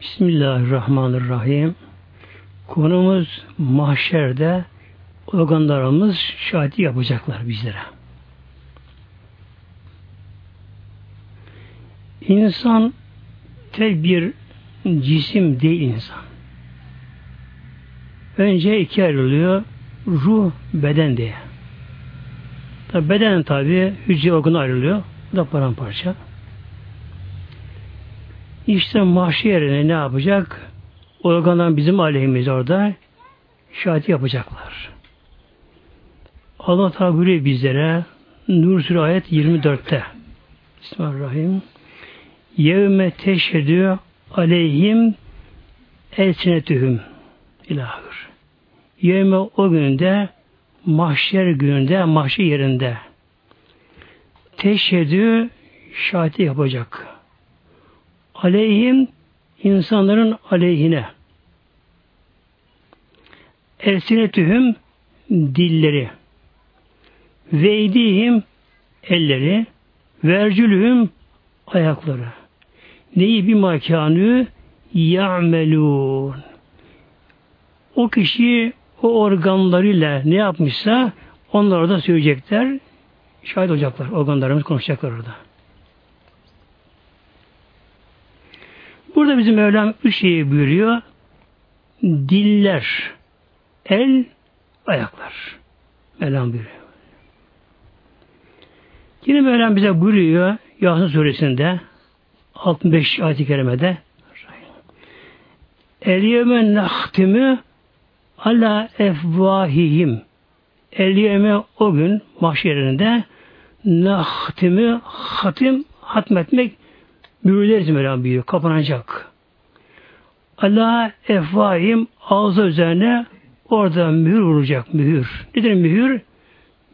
Bismillahirrahmanirrahim. Konumuz mahşerde organlarımız şahit yapacaklar bizlere. İnsan tek bir cisim değil insan. Önce iki ayrılıyor. Ruh, beden diye. Tabi beden tabi hücre organı ayrılıyor. Bu da paramparça. İşte mahşi yerine ne yapacak? Organlar bizim aleyhimiz orada şahit yapacaklar. Allah Teala buyuruyor bizlere Nur Suresi ayet 24'te Bismillahirrahmanirrahim Yevme teşhedü aleyhim elsinetühüm ilahır. Yevme o günde mahşer gününde, mahşer yerinde teşhedü şahit yapacak. Aleyhim insanların aleyhine. Elsinetühüm dilleri. Veydihim elleri. Vercülühüm ayakları. Neyi bir makanı ya'melun. O kişi o organlarıyla ne yapmışsa onlar da söyleyecekler. Şahit olacaklar. Organlarımız konuşacaklar orada. Burada bizim Mevlam üç şeyi buyuruyor. Diller, el, ayaklar. Mevlam buyuruyor. Yine Mevlam bize buyuruyor Yasin suresinde 65 ayet-i kerimede El yevme nahtimü ala efvahihim El yevme o gün mahşerinde nahtimi hatim hatmetmek mühürleriz Mevlam buyuruyor. Kapanacak. Allah efvahim ağzı üzerine orada mühür vuracak mühür. Nedir mühür?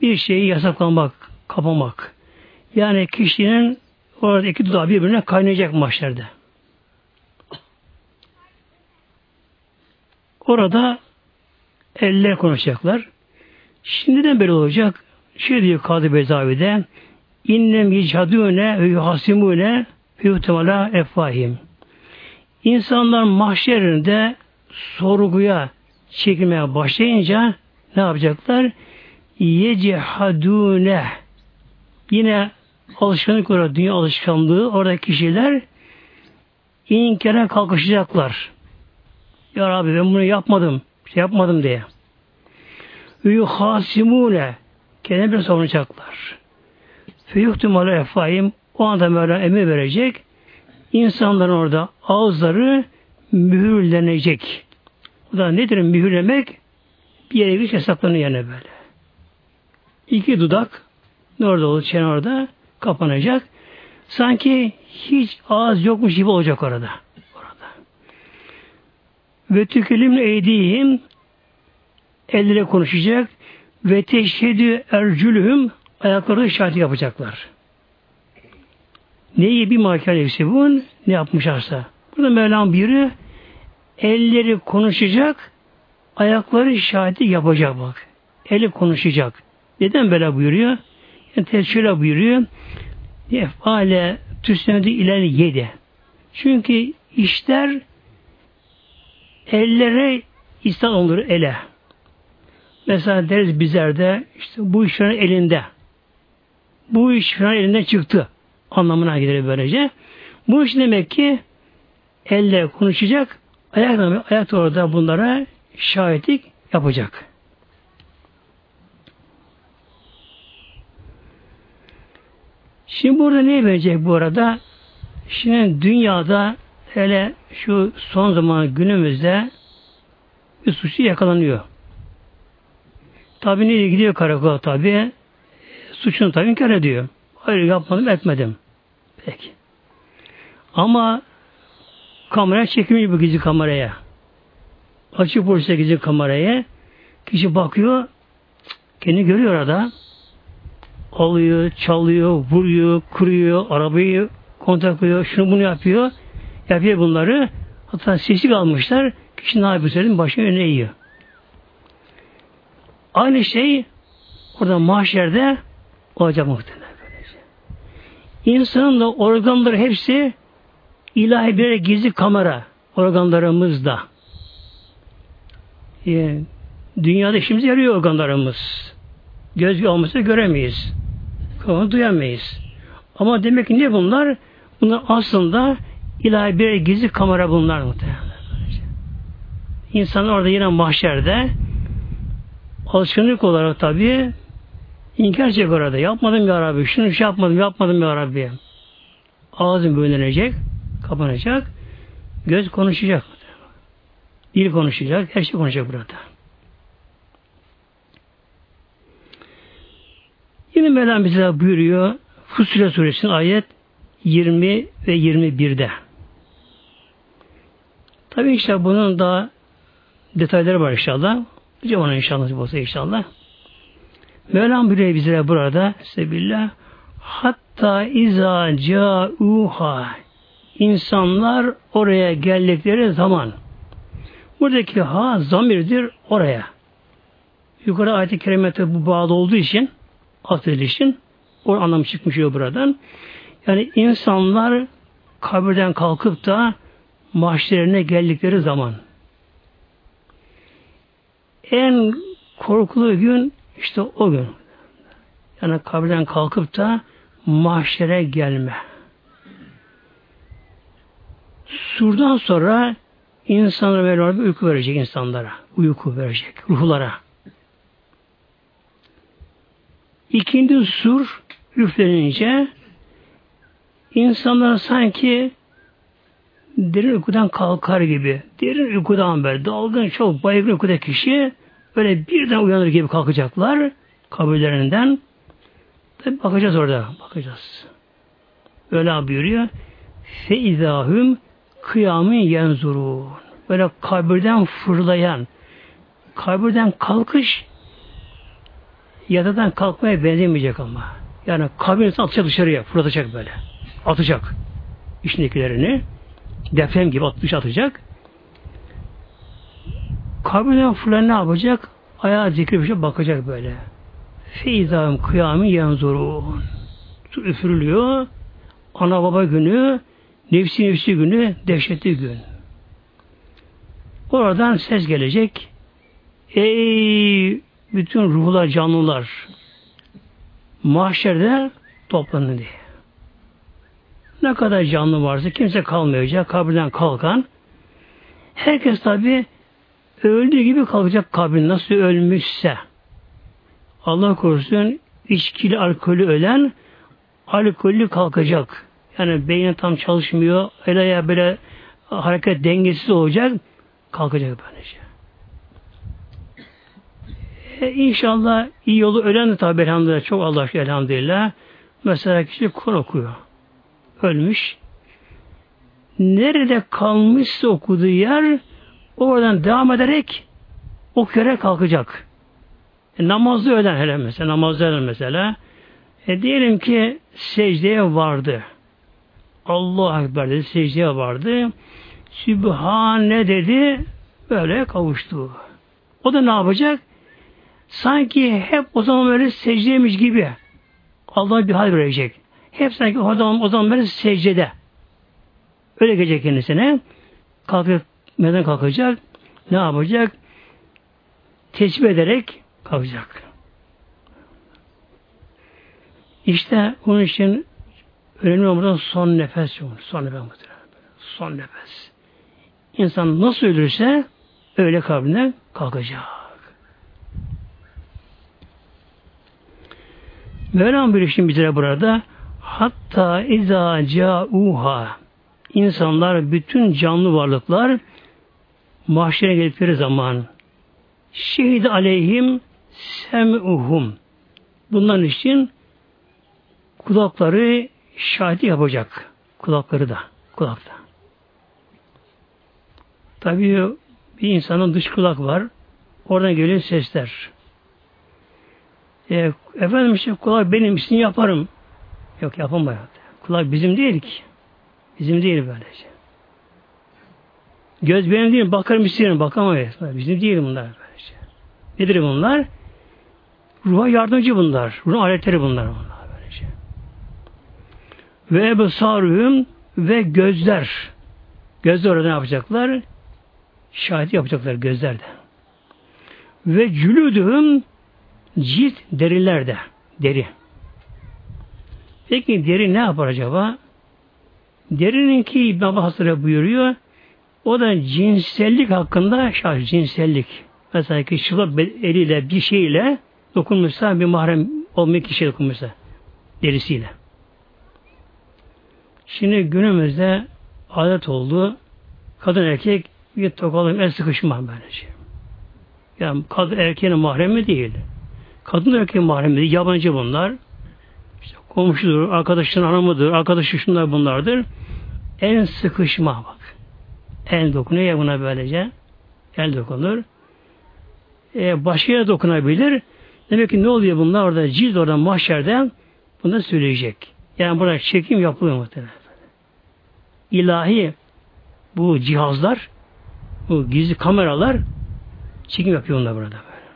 Bir şeyi yasaklamak, kapamak. Yani kişinin orada iki dudağı birbirine kaynayacak mahşerde. Orada eller konuşacaklar. Şimdiden böyle olacak. Şey diyor Kadı Bezavi'de innem yicadûne ve yuhasimûne Yuhtemala efvahim. İnsanlar mahşerinde sorguya çekilmeye başlayınca ne yapacaklar? Yecehadune yine alışkanlık olarak dünya alışkanlığı orada kişiler inkara kalkışacaklar. Ya Rabbi ben bunu yapmadım. Şey yapmadım diye. Yuhasimune kendine bir savunacaklar. Feyuhtumala efahim o anda Mevla emir verecek. İnsanların orada ağızları mühürlenecek. Bu da nedir mühürlemek? Bir yere bir hesaplanıyor yani böyle. İki dudak orada olur, çene orada kapanacak. Sanki hiç ağız yokmuş gibi olacak orada. orada. Ve tükelimle eydihim ellere konuşacak ve teşhedü ercülühüm ayakları şahit yapacaklar. Neyi bir makale bun ne yapmışlarsa. Burada Mevlam biri elleri konuşacak, ayakları şahidi yapacak bak. Eli konuşacak. Neden böyle buyuruyor? Yani tescile buyuruyor. Efale tüsnedi ileri yedi. Çünkü işler ellere istan olur ele. Mesela deriz bizlerde işte bu iş elinde. Bu iş falan elinden çıktı anlamına gelir böylece. Bu iş demek ki elle konuşacak, ayak, ayak orada bunlara şahitlik yapacak. Şimdi burada ne verecek bu arada? Şimdi dünyada hele şu son zaman günümüzde bir suçlu yakalanıyor. Tabi nereye gidiyor karakola tabi? Suçunu tabi inkar ediyor. Hayır yapmadım etmedim. Peki. Ama kamera çekilmiş bu gizli kameraya. Açık polise gizli kameraya. Kişi bakıyor, kendi görüyor orada. Alıyor, çalıyor, vuruyor, kırıyor, arabayı kontaklıyor, şunu bunu yapıyor. Yapıyor bunları. Hatta sesi almışlar. Kişi ne yapıyor söyledim, başını önüne yiyor. Aynı şey orada mahşerde olacak muhtemelen. İnsanın da organları hepsi ilahi bir gizli kamera. organlarımız da. Yani, dünyada işimize yarıyor organlarımız. Göz olmasa göremeyiz. Kulağını duyamayız. Ama demek ki ne bunlar? Bunlar aslında ilahi bir gizli kamera bunlar muhtemelen. İnsan orada yine mahşerde alışkanlık olarak tabi inkar edecek orada. Yapmadım ya Rabbi. Şunu şey yapmadım, yapmadım ya Rabbi. Ağzın bölünecek, kapanacak. Göz konuşacak. Dil konuşacak, her şey konuşacak burada. Yine Mevlam bize buyuruyor Fussilet suresinin ayet 20 ve 21'de. Tabi işte bunun da detayları var inşallah. Hocam ona inşallah olsa inşallah. Mevlam buyuruyor bize burada sebillah hatta iza ca'uha insanlar oraya geldikleri zaman buradaki ha zamirdir oraya. Yukarı ayet-i kerimete bu bağlı olduğu için için o anlam çıkmış buradan. Yani insanlar kabirden kalkıp da mahşerine geldikleri zaman en korkulu gün işte o gün. Yani kabirden kalkıp da mahşere gelme. Surdan sonra insanlara böyle bir uyku verecek insanlara. Uyku verecek ruhlara. İkinci sur üflenince insanlar sanki derin uykudan kalkar gibi. Derin uykudan böyle dalgın çok baygın uykuda kişi böyle birden uyanır gibi kalkacaklar kabirlerinden. Tabi bakacağız orada. Bakacağız. Öyle buyuruyor. Feizahüm kıyamin yenzurun. Böyle kabirden fırlayan, kabirden kalkış yatadan kalkmaya benzemeyecek ama. Yani kabir atacak dışarıya, fırlatacak böyle. Atacak içindekilerini. Deprem gibi atmış atacak. Kabirden fırlayan ne yapacak? Ayağa zikri bir şey bakacak böyle. Feizahım kıyamin yenzurun. Su üfürülüyor. Ana baba günü, nefsi nefsi günü, dehşetli gün. Oradan ses gelecek. Ey bütün ruhlar, canlılar mahşerde toplanın diye. Ne kadar canlı varsa kimse kalmayacak. Kabirden kalkan. Herkes tabi öldüğü gibi kalacak kabir nasıl ölmüşse. Allah korusun içkili alkolü ölen alkolü kalkacak. Yani beyni tam çalışmıyor. Öyle ya böyle hareket dengesiz olacak. Kalkacak böylece. E, inşallah iyi yolu ölen de tabi elhamdülillah. Çok Allah aşkına elhamdülillah. Mesela kişi Kur'an okuyor. Ölmüş. Nerede kalmışsa okuduğu yer oradan devam ederek okuyarak kalkacak. E, namazda ölen hele mesela. Namazda ölen mesela. E, diyelim ki secdeye vardı. Allah Ekber dedi. Secdeye vardı. Sübhane dedi. Böyle kavuştu. O da ne yapacak? Sanki hep o zaman böyle secdeymiş gibi Allah bir hal verecek. Hep sanki o zaman, o zaman böyle secdede. Öyle gelecek kendisine. Kalkıp neden kalkacak? Ne yapacak? Tesbih ederek kalkacak. İşte onun için önemli olmadan son nefes yok. Son nefes Son nefes. İnsan nasıl ölürse öyle kabrine kalkacak. Mevlam bir işin bize burada hatta iza ca'uha insanlar bütün canlı varlıklar mahşere geldikleri zaman şehid aleyhim sem'uhum bunların için kulakları şahit yapacak. Kulakları da. Kulakta. Tabii bir insanın dış kulak var. Oradan geliyor sesler. E, efendim işte kulak benim için yaparım. Yok yapamıyor. Kulak bizim değil ki. Bizim değil böylece. Göz benim değil, bakarım isterim, bakamayız. Bizim değil bunlar. Nedir bunlar? Ruha yardımcı bunlar. Ruh aletleri bunlar bunlar böylece. Ve ebesarühüm ve gözler. Gözler orada ne yapacaklar? Şahit yapacaklar gözlerde. Ve cülüdühüm cilt derilerde. Deri. Peki deri ne yapar acaba? Derinin ki İbn Abbas buyuruyor. O da cinsellik hakkında şahit cinsellik. Mesela ki çıplak eliyle bir şeyle dokunmuşsa bir mahrem olmayan kişiye dokunmuşsa derisiyle. Şimdi günümüzde adet oldu. Kadın erkek bir tokalım el sıkışma böylece. Yani kadın erkeğin mahremi değil. Kadın erkeğin mahremi değil. Yabancı bunlar. İşte komşudur, arkadaşın hanımıdır, arkadaşı şunlar bunlardır. El sıkışma bak. El dokunuyor ya buna böylece. El dokunur. E, başka yere dokunabilir. Demek ki ne oluyor bunlar orada cilt orada mahşerde bunu söyleyecek. Yani burada çekim yapılıyor muhtemelen. İlahi bu cihazlar bu gizli kameralar çekim yapıyor onlar burada böyle.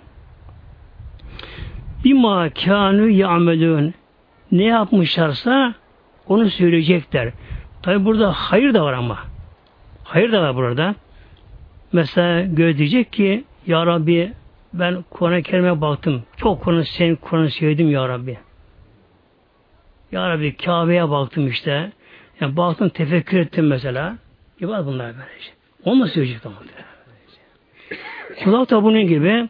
Bima kânü ya'melûn ne yapmışlarsa onu söyleyecekler. Tabi burada hayır da var ama. Hayır da var burada. Mesela göz diyecek ki Ya Rabbi ben Kur'an-ı Kerim'e baktım. Çok Kur'an'ı senin Kur'an'ı sevdim Ya Rabbi. Ya Rabbi Kabe'ye baktım işte. Yani baktım tefekkür ettim mesela. İbadet bunlar böylece. Onu da söyleyecek tamam. Kulak da bunun gibi.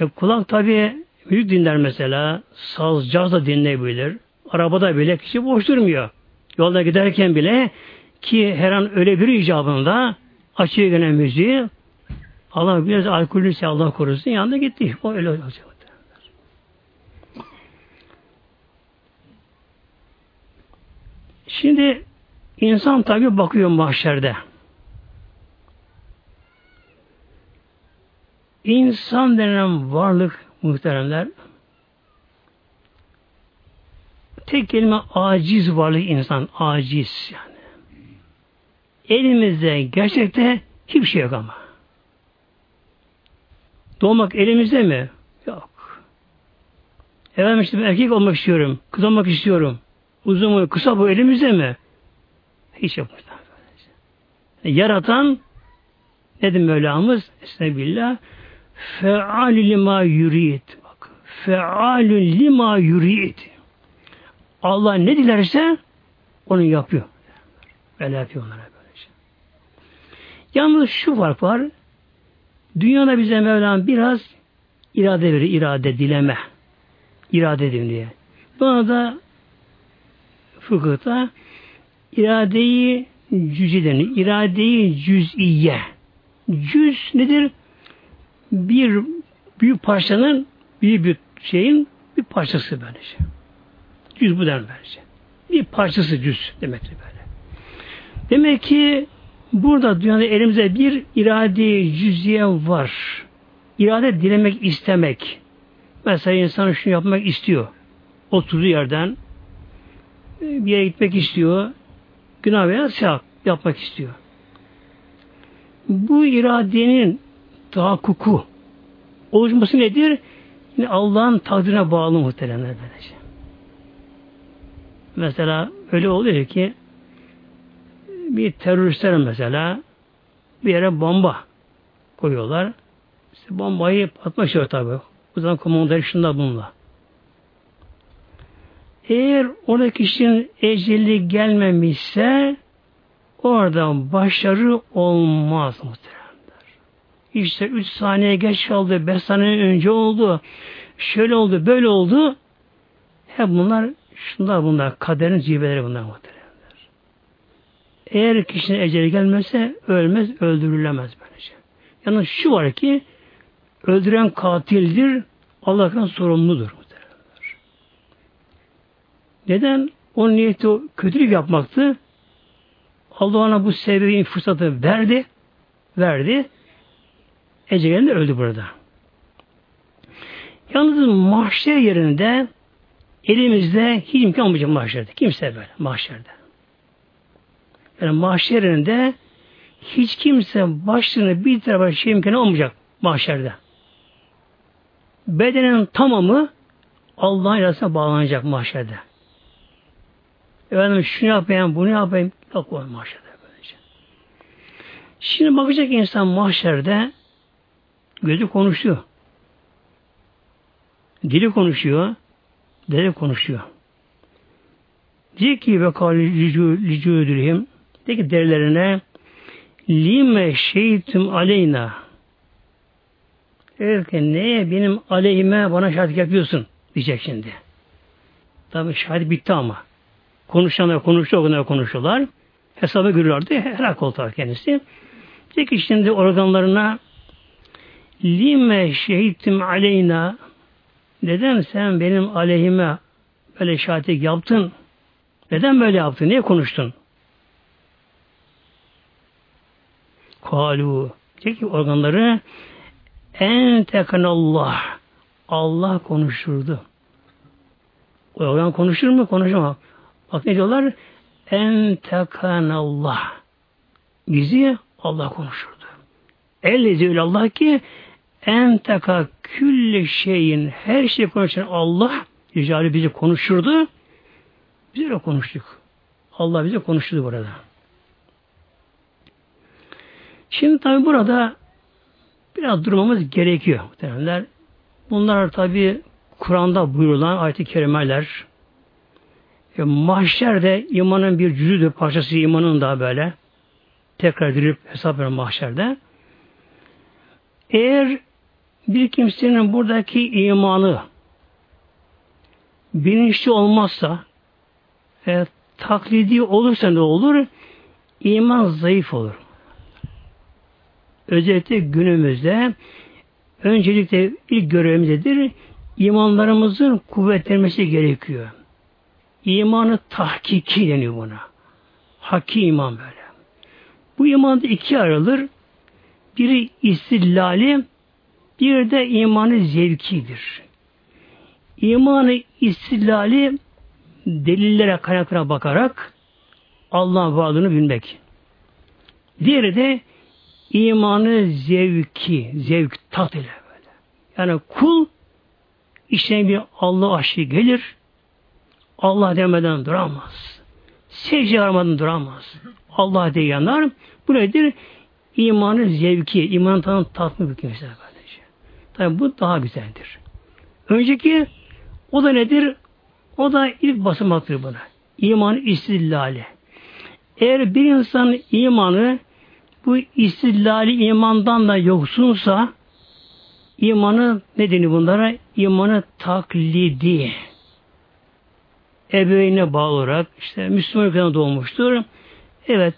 E, kulak tabi büyük dinler mesela. Saz, caz da dinleyebilir. Arabada bile kişi boş durmuyor. Yolda giderken bile ki her an öyle bir icabında açığa gelen müziği Allah biraz alkollüyse Allah korusun yanında gitti. O öyle olacak. Şimdi insan tabi bakıyor mahşerde. İnsan denen varlık muhteremler tek kelime aciz varlık insan. Aciz yani. Elimizde gerçekte hiçbir şey yok ama. Doğmak elimizde mi? Yok. Efendim işte erkek olmak istiyorum. Kız olmak istiyorum. Uzun mu, kısa bu elimizde mi? Hiç yok. Yaratan nedir Mevlamız? Estağfirullah. Fealü lima yurid. Bak. Fealü lima yurid. Allah ne dilerse onu yapıyor. Böyle yapıyor onlara. Yalnız şu fark var. Dünyada bize Mevlam biraz irade verir. irade, dileme. İrade edin diye. Buna da fıkıhta iradeyi cüz'i denir. İradeyi cüz'iye. Cüz nedir? Bir büyük parçanın büyük bir şeyin bir parçası böylece. Cüz bu der böylece. Bir parçası cüz demektir böyle. Demek ki burada dünyada elimizde bir irade cüz'iye var. İrade dilemek istemek. Mesela insan şunu yapmak istiyor. Oturduğu yerden bir yere gitmek istiyor. Günah veya sevap yapmak istiyor. Bu iradenin tahakkuku oluşması nedir? Yine Allah'ın takdirine bağlı muhteremler böylece. Mesela öyle oluyor ki bir teröristler mesela bir yere bomba koyuyorlar. İşte bombayı patmak istiyor tabi. O zaman komandayı şunda bununla. Eğer oradaki kişinin eceli gelmemişse oradan başarı olmaz muhteremler. İşte üç saniye geç kaldı, beş saniye önce oldu, şöyle oldu, böyle oldu. Hep bunlar, şunlar bunlar, kaderin cibeleri bunlar muhteremler. Eğer kişinin eceli gelmezse ölmez, öldürülemez böylece. Yalnız şu var ki, öldüren katildir, Allah'tan sorumludur. Neden? O niyeti o kötülük yapmaktı. Allah ona bu sebebin fırsatı verdi. Verdi. Ecelen'de öldü burada. Yalnız mahşer yerinde elimizde hiç imkan olmayacak mahşerde. Kimse böyle mahşerde. Yani mahşer yerinde hiç kimse başlığını bir tarafa şey imkanı olmayacak mahşerde. Bedenin tamamı Allah'ın iradesine bağlanacak mahşerde. Efendim şunu yapayım, bunu yapayım. Yok o maşallah böylece. Şimdi bakacak insan mahşerde gözü konuşuyor. Dili konuşuyor. Dili konuşuyor. Diyor ki ve kâli licû ödülühüm de ki derilerine lime şeytüm aleyna Evet ki neye benim aleyhime bana şahit yapıyorsun diyecek şimdi. Tabi şahit bitti ama. Konuşanlar konuştu, onlar konuşuyorlar. Hesabı görüyorlardı. Helak oldu kendisi. Diyor ki şimdi organlarına lime şehittim aleyna neden sen benim aleyhime böyle şahitlik yaptın? Neden böyle yaptın? Niye konuştun? Kalu. Diyor ki organları en tekanallah. Allah konuşurdu. O organ konuşur mu? Konuşamaz. Bak ne diyorlar? En tekanallah. Bizi Allah konuşurdu. Ellezi Allah ki en teka külle şeyin her şey konuşan Allah Yüce bizi konuşurdu. Biz de konuştuk. Allah bize konuştu burada. Şimdi tabi burada biraz durmamız gerekiyor muhtemelenler. Bunlar tabi Kur'an'da buyurulan ayet-i kerimeler. E, mahşerde imanın bir cüzüdür, parçası imanın da böyle. Tekrar dirilip hesap veren mahşerde. Eğer bir kimsenin buradaki imanı bilinçli olmazsa e, taklidi olursa ne olur? İman zayıf olur. Özellikle günümüzde öncelikle ilk görevimizdir imanlarımızın kuvvetlenmesi gerekiyor. İmanı tahkiki deniyor buna. Hakki iman böyle. Bu iman da iki ayrılır. Biri istillali, bir de imanı zevkidir. İmanı istillali delillere kaynaklara bakarak Allah'ın varlığını bilmek. Diğeri de imanı zevki, zevk tat ile böyle. Yani kul işine bir Allah aşkı gelir, Allah demeden duramaz. Secde aramadan duramaz. Allah diye yanar. Bu nedir? İmanı zevki, iman tanım tatlı bir kimse kardeşim. Tabi bu daha güzeldir. Önceki o da nedir? O da ilk basamaktır buna. İman istillali. Eğer bir insan imanı bu istillali imandan da yoksunsa imanı ne deniyor bunlara? İmanı taklidi. Ebeveynine bağlı olarak işte Müslüman ülkeden doğmuştur. Evet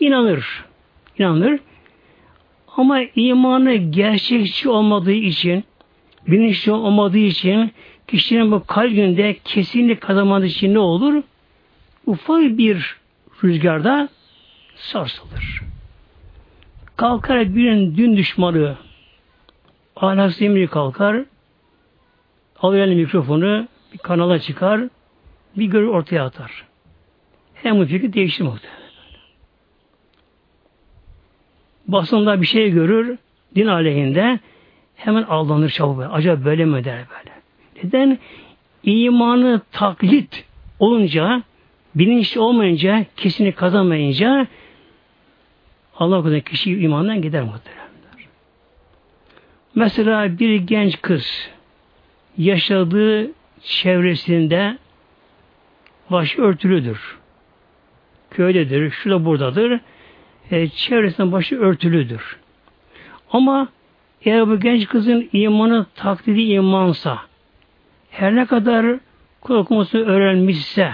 inanır. İnanır. Ama imanı gerçekçi olmadığı için bilinçli olmadığı için kişinin bu kalbinde kesinlik kazanmadığı için ne olur? Ufak bir rüzgarda sarsılır. Kalkar birinin dün düşmanı ahlaksız emri kalkar alır mikrofonu bir kanala çıkar bir görü ortaya atar. Hem bu fikri muhtemelen. Basında bir şey görür din aleyhinde hemen aldanır çabuk. Acaba böyle mi der böyle. Neden? İmanı taklit olunca, bilinçli olmayınca, kesini kazanmayınca Allah korusun kişi imandan gider muhteremler. Mesela bir genç kız yaşadığı çevresinde başı örtülüdür. Köydedir, şurada buradadır. E, çevresinde başı örtülüdür. Ama eğer bu genç kızın imanı taklidi imansa, her ne kadar korkması öğrenmişse,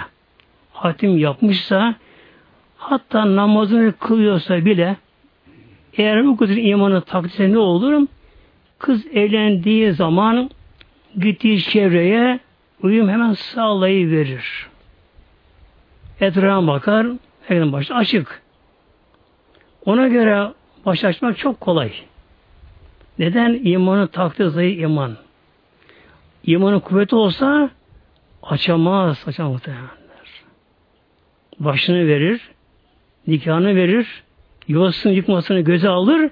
hatim yapmışsa, hatta namazını kılıyorsa bile, eğer bu kızın imanı taklidse ne olur? Kız evlendiği zaman gittiği çevreye uyum hemen sağlayıverir. Etrafa bakar, herkesin başı açık. Ona göre baş açmak çok kolay. Neden? İmanı takdir zayıf iman. İmanın kuvveti olsa açamaz, açamaz muhtemelenler. Başını verir, nikahını verir, yuvasını yıkmasını göze alır,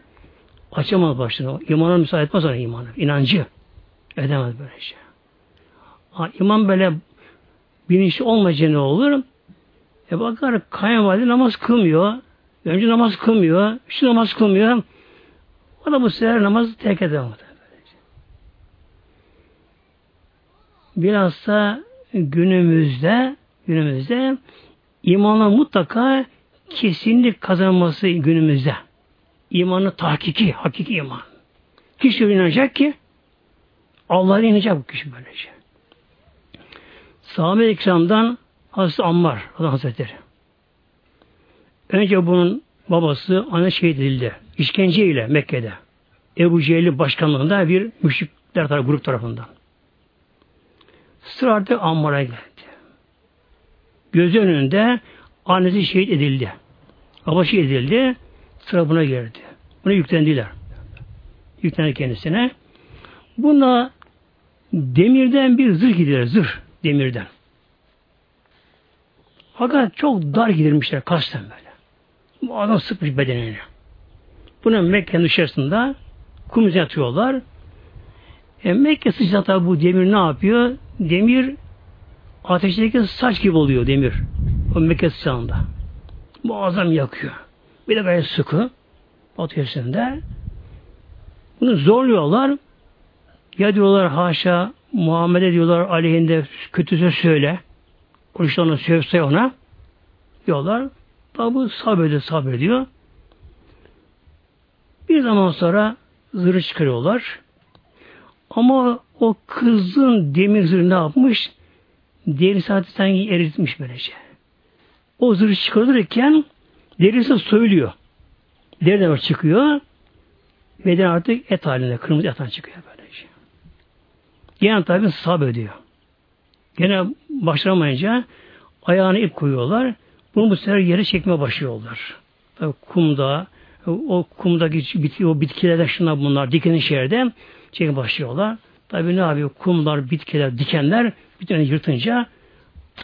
açamaz başını. İmana müsaade etmez ona imanı, inancı. Edemez böyle şey. Ha, iman böyle bilinçli olmayınca ne olur? E bakar kayınvalide namaz kılmıyor. Önce namaz kılmıyor, şu namaz kılmıyor. O da bu sefer namazı terk eder. Bilhassa günümüzde günümüzde imanla mutlaka kesinlik kazanması günümüzde. İmanı tahkiki, hakiki iman. Kişi inanacak ki Allah'a inanacak bu kişi böylece. Sahabe-i İkram'dan Hazreti Ammar Hazretleri. Önce bunun babası ana şehit edildi. İşkence ile Mekke'de. Ebu Cehil'in başkanlığında bir müşrikler tarafı, grup tarafından. Sıra artık Ammar'a geldi. Gözü önünde annesi şehit edildi. Baba şehit edildi. Sıra buna geldi. Buna yüklendiler. Yüklendi kendisine. Buna demirden bir zırh gidiyor. Zırh demirden. Fakat çok dar gidirmişler kasten böyle. Bu adam sıkmış bedenini. Buna Mekke'nin dışarısında kum yatıyorlar. E Mekke sıcakta bu demir ne yapıyor? Demir ateşteki saç gibi oluyor demir. O Mekke sıcağında. Muazzam yakıyor. Bir de gayet sıkı ateşinde. Bunu zorluyorlar. Ya diyorlar haşa Muhammed'e diyorlar aleyhinde kötü söz söyle. Konuşlarını sövse ona. Diyorlar. Tabi sabrediyor sabrediyor. Bir zaman sonra zırhı çıkarıyorlar. Ama o kızın demir zırhı ne yapmış? Deri saati sanki eritmiş böylece. O zırhı çıkarılırken derisi söylüyor. Deriden çıkıyor. Beden artık et halinde, kırmızı etan çıkıyor böylece. Gene tabi sabrediyor. Gene başlamayınca ayağını ip koyuyorlar. Bunu bu sefer yere çekme başlıyorlar. Tabi kumda, o kumdaki bitki, o bitkilerden şunlar bunlar dikenin şehirde çekme başlıyorlar. Tabi ne yapıyor? Kumlar, bitkiler, dikenler bir tane yırtınca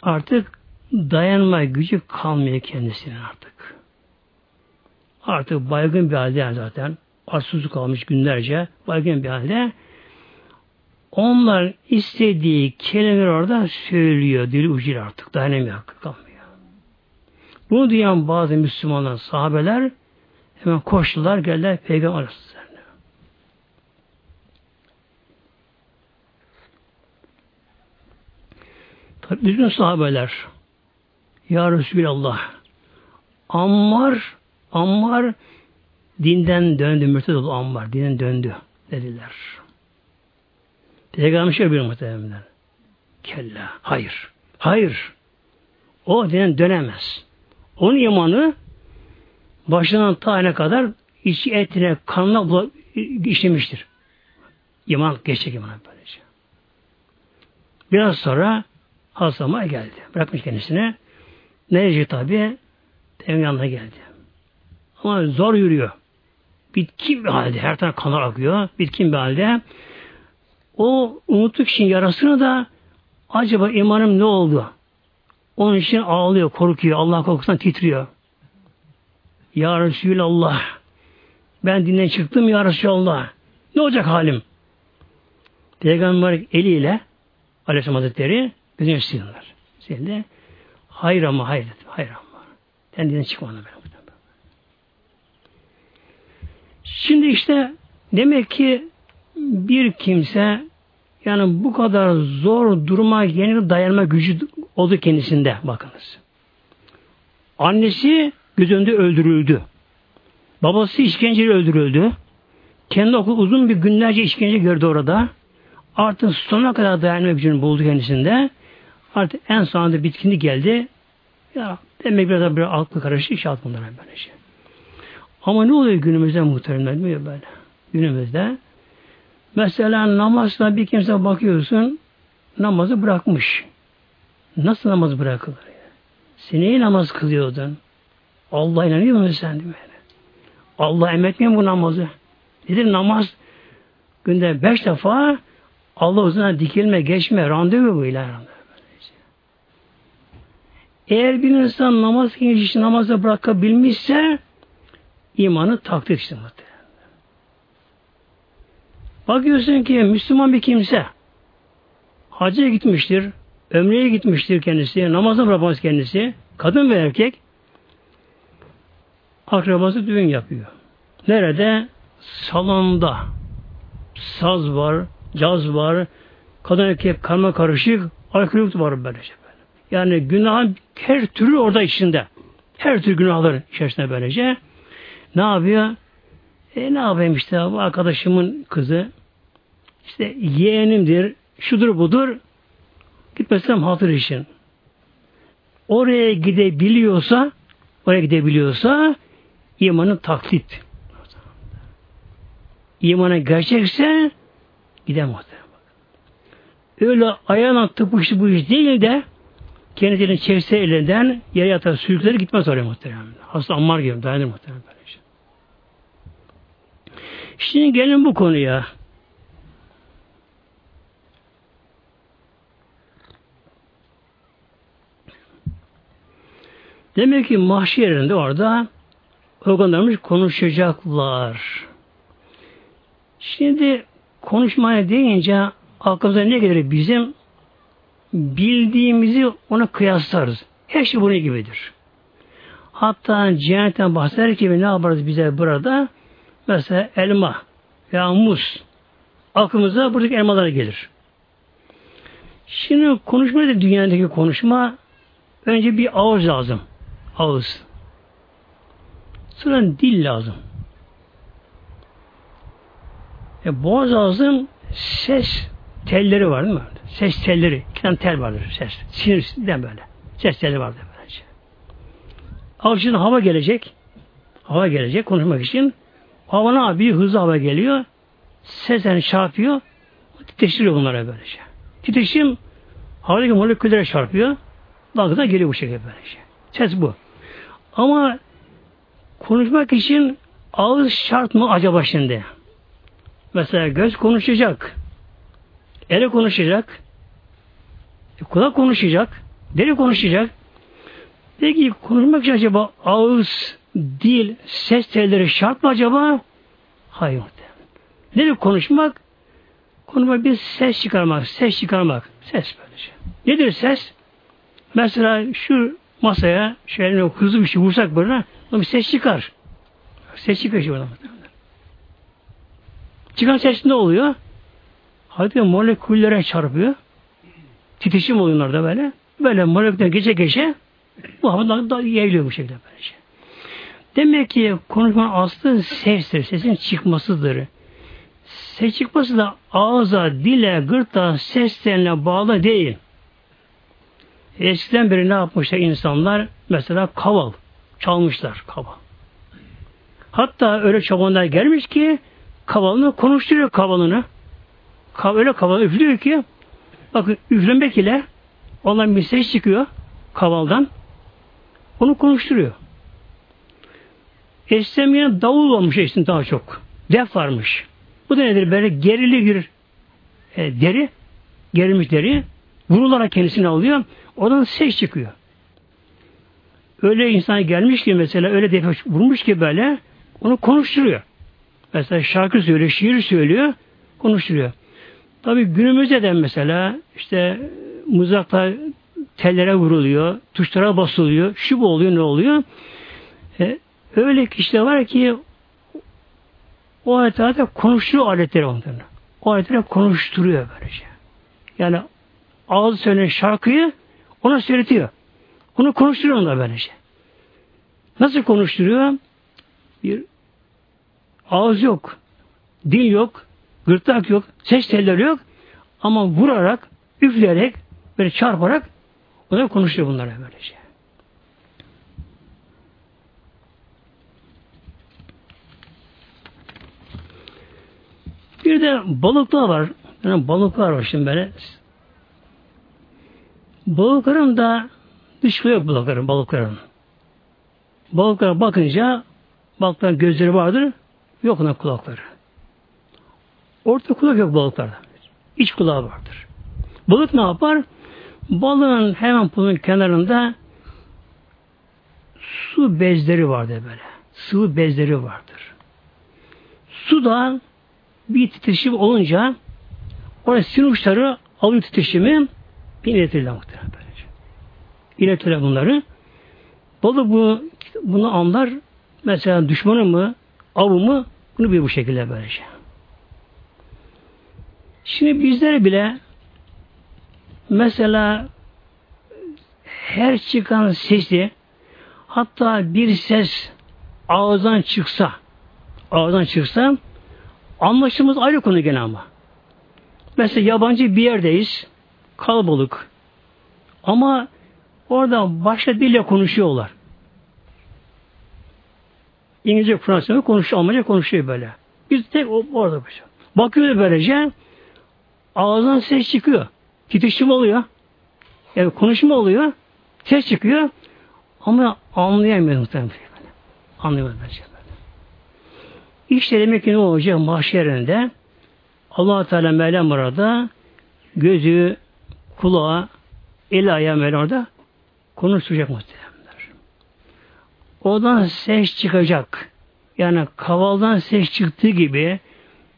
artık dayanma gücü kalmıyor kendisine artık. Artık baygın bir halde zaten. Arsızlık kalmış günlerce. Baygın bir halde. Onlar istediği kelimeleri orada söylüyor. Dili ucuyla artık. Dayanamıyor. Kalmıyor. Bunu duyan bazı Müslümanlar, sahabeler hemen koştular, geldiler Peygamber Aleyhisselam. Tabi bütün sahabeler Ya Resulallah Ammar Ammar dinden döndü, mürted oldu Ammar, dinden döndü dediler. Peygamber şöyle bir muhtemelen. Kella. Hayır. Hayır. O dinden dönemez. Onun imanı başından tane kadar içi etine, kanına işlemiştir. İman geçecek iman böylece. Biraz sonra Hazreti geldi. Bırakmış kendisine. Nerece tabi? Peygamber yanına geldi. Ama zor yürüyor. Bitkin bir halde. Her taraf kanlar akıyor. Bitkin bir halde. O unuttuk için yarasını da acaba imanım ne oldu? Onun için ağlıyor, korkuyor. Allah korkusundan titriyor. Ya Resulallah ben dinden çıktım ya Resulallah. Ne olacak halim? Peygamber eliyle Aleyhisselam Hazretleri gözünü siliyorlar. Şimdi hayır ama hayır dedim. Hayır ama. Ben dinden çıkmadım. Ben. Şimdi işte demek ki bir kimse yani bu kadar zor duruma yeni dayanma gücü oldu kendisinde bakınız. Annesi göz önünde öldürüldü. Babası işkenceyle öldürüldü. Kendi okul uzun bir günlerce işkence gördü orada. Artık sonuna kadar dayanma gücünü buldu kendisinde. Artık en sonunda bitkinlik geldi. Ya demek biraz da bir aklı karıştı. iş alt bunlara böyle şey. Ama ne oluyor günümüzde muhteremler mi böyle? Günümüzde mesela namazda bir kimse bakıyorsun namazı bırakmış. Nasıl namaz bırakılır? Ya? Sen neyi namaz kılıyordun? Allah inanıyor musun sen mi? Allah emretmiyor bu namazı. Nedir namaz? Günde beş defa Allah uzuna dikilme, geçme, randevu bu ilah Eğer bir insan namaz geçişi namazı bırakabilmişse imanı takdir işte. Bakıyorsun ki Müslüman bir kimse hacıya gitmiştir, ömreye gitmiştir kendisi, namazı bırakmaz kendisi, kadın ve erkek akrabası düğün yapıyor. Nerede? Salonda. Saz var, caz var, kadın erkek karma karışık, alkolik var böylece. Yani günahın her türü orada içinde. Her tür günahların içerisinde böylece. Ne yapıyor? E ne yapayım işte bu arkadaşımın kızı işte yeğenimdir, şudur budur gitmesem hatır için. Oraya gidebiliyorsa oraya gidebiliyorsa imanı taklit. İmanı gerçekse gidemez. Öyle ayağına tıpıştı bu iş değil de kendisini çekse elinden yere yatar sürükleri gitmez oraya muhtemelen. Hasta ammar gibi dayanır muhtemelen böyle şey. Şimdi gelin bu konuya. Demek ki mahşerinde orada organlarımız konuşacaklar. Şimdi konuşmaya deyince aklımıza ne gelir bizim? Bildiğimizi ona kıyaslarız. Her şey bunun gibidir. Hatta cennetten bahseder ki ne yaparız bize burada? Mesela elma veya muz. Aklımıza buradaki elmalar gelir. Şimdi konuşma da dünyadaki konuşma önce bir ağız lazım. Ağız. Sonra dil lazım. E, boğaz ağzın ses telleri var değil mi? Ses telleri. İki tane tel vardır. Ses. Sinirden böyle. Ses telleri vardır böylece. Ağzından hava gelecek. Hava gelecek konuşmak için. Hava ne yapıyor? Hızlı hava geliyor. Seslerini çarpıyor. Titreştiriyor bunlara böylece. Titreşim havadaki moleküllere çarpıyor. Dalgadan geliyor bu şekilde böylece. Ses bu. Ama konuşmak için ağız şart mı acaba şimdi? Mesela göz konuşacak. Ele konuşacak. E, kulak konuşacak. Deri konuşacak. Peki konuşmak için acaba ağız, dil, ses telleri şart mı acaba? Hayır. Nedir konuşmak? Konuşmak bir ses çıkarmak, ses çıkarmak. Ses böylece. Nedir ses? Mesela şu masaya şöyle hızlı bir şey vursak böyle bir ses çıkar. Ses çıkıyor burada. Çıkan ses ne oluyor? Hadi moleküllere çarpıyor. Titişim oluyor da böyle. Böyle moleküller gece gece bu havadan da yayılıyor bu şekilde böylece. Demek ki konuşmanın aslı sestir. Sesin çıkmasıdır. Ses çıkması da ağza, dile, gırtlağa, seslerine bağlı değil. Eskiden beri ne yapmışlar insanlar? Mesela kaval. Çalmışlar kaval. Hatta öyle çobanlar gelmiş ki kavalını konuşturuyor kavalını. Öyle kaval üflüyor ki bakın üflemek ile ondan bir ses çıkıyor kavaldan. Onu konuşturuyor. Eskiden davul olmuş eskiden daha çok. Def varmış. Bu da nedir? Böyle gerili bir e, deri, gerilmiş deri vurularak kendisini alıyor. Oradan ses çıkıyor. Öyle insan gelmiş ki mesela öyle defa vurmuş ki böyle onu konuşturuyor. Mesela şarkı söylüyor, şiir söylüyor, konuşturuyor. Tabi günümüzde de mesela işte mızrakla tellere vuruluyor, tuşlara basılıyor, şu bu oluyor, ne oluyor? E, öyle kişiler var ki o ayetlerde konuşturuyor aletleri onların. O aletleri konuşturuyor böylece. Yani ağzı söylenen şarkıyı ona söyletiyor. Onu konuşturuyor onlar böylece. Nasıl konuşturuyor? Bir ağız yok, dil yok, gırtlak yok, ses telleri yok ama vurarak, üfleyerek, böyle çarparak onlar konuşuyor bunlara böylece. Bir de balıklar var. Yani balıklar var şimdi böyle. Balıkların da dış yok balıkların, balıkların. Balıklara bakınca balıkların gözleri vardır, yok ona kulakları. Orta kulak yok balıklarda. İç kulağı vardır. Balık ne yapar? Balığın hemen bunun kenarında su bezleri vardır böyle. Sıvı bezleri vardır. Suda bir titreşim olunca orada sinir uçları alıyor titreşimi bir iletirler muhtemelen böylece. İletirler bunları. Balık bu, bunu anlar mesela düşmanı mı, avı mı bunu bir bu şekilde böylece. Şimdi bizler bile mesela her çıkan sesi hatta bir ses ağızdan çıksa ağızdan çıksa anlaşımız ayrı konu gene ama. Mesela yabancı bir yerdeyiz. Kalabalık. Ama orada başka dille konuşuyorlar. İngilizce, Fransızca konuşuyor, Almanca konuşuyor böyle. Biz tek orada bir şey. Bakıyor böylece ağzından ses çıkıyor. Titişim oluyor. Yani konuşma oluyor. Ses çıkıyor. Ama anlayamıyor muhtemelen. Anlayamıyor bence. İşte demek ki ne olacak mahşerinde allah Teala Mevlam orada gözü, kulağı, eli ayağı Mevlam orada konuşacak muhtemelenler. Oradan ses çıkacak. Yani kavaldan ses çıktığı gibi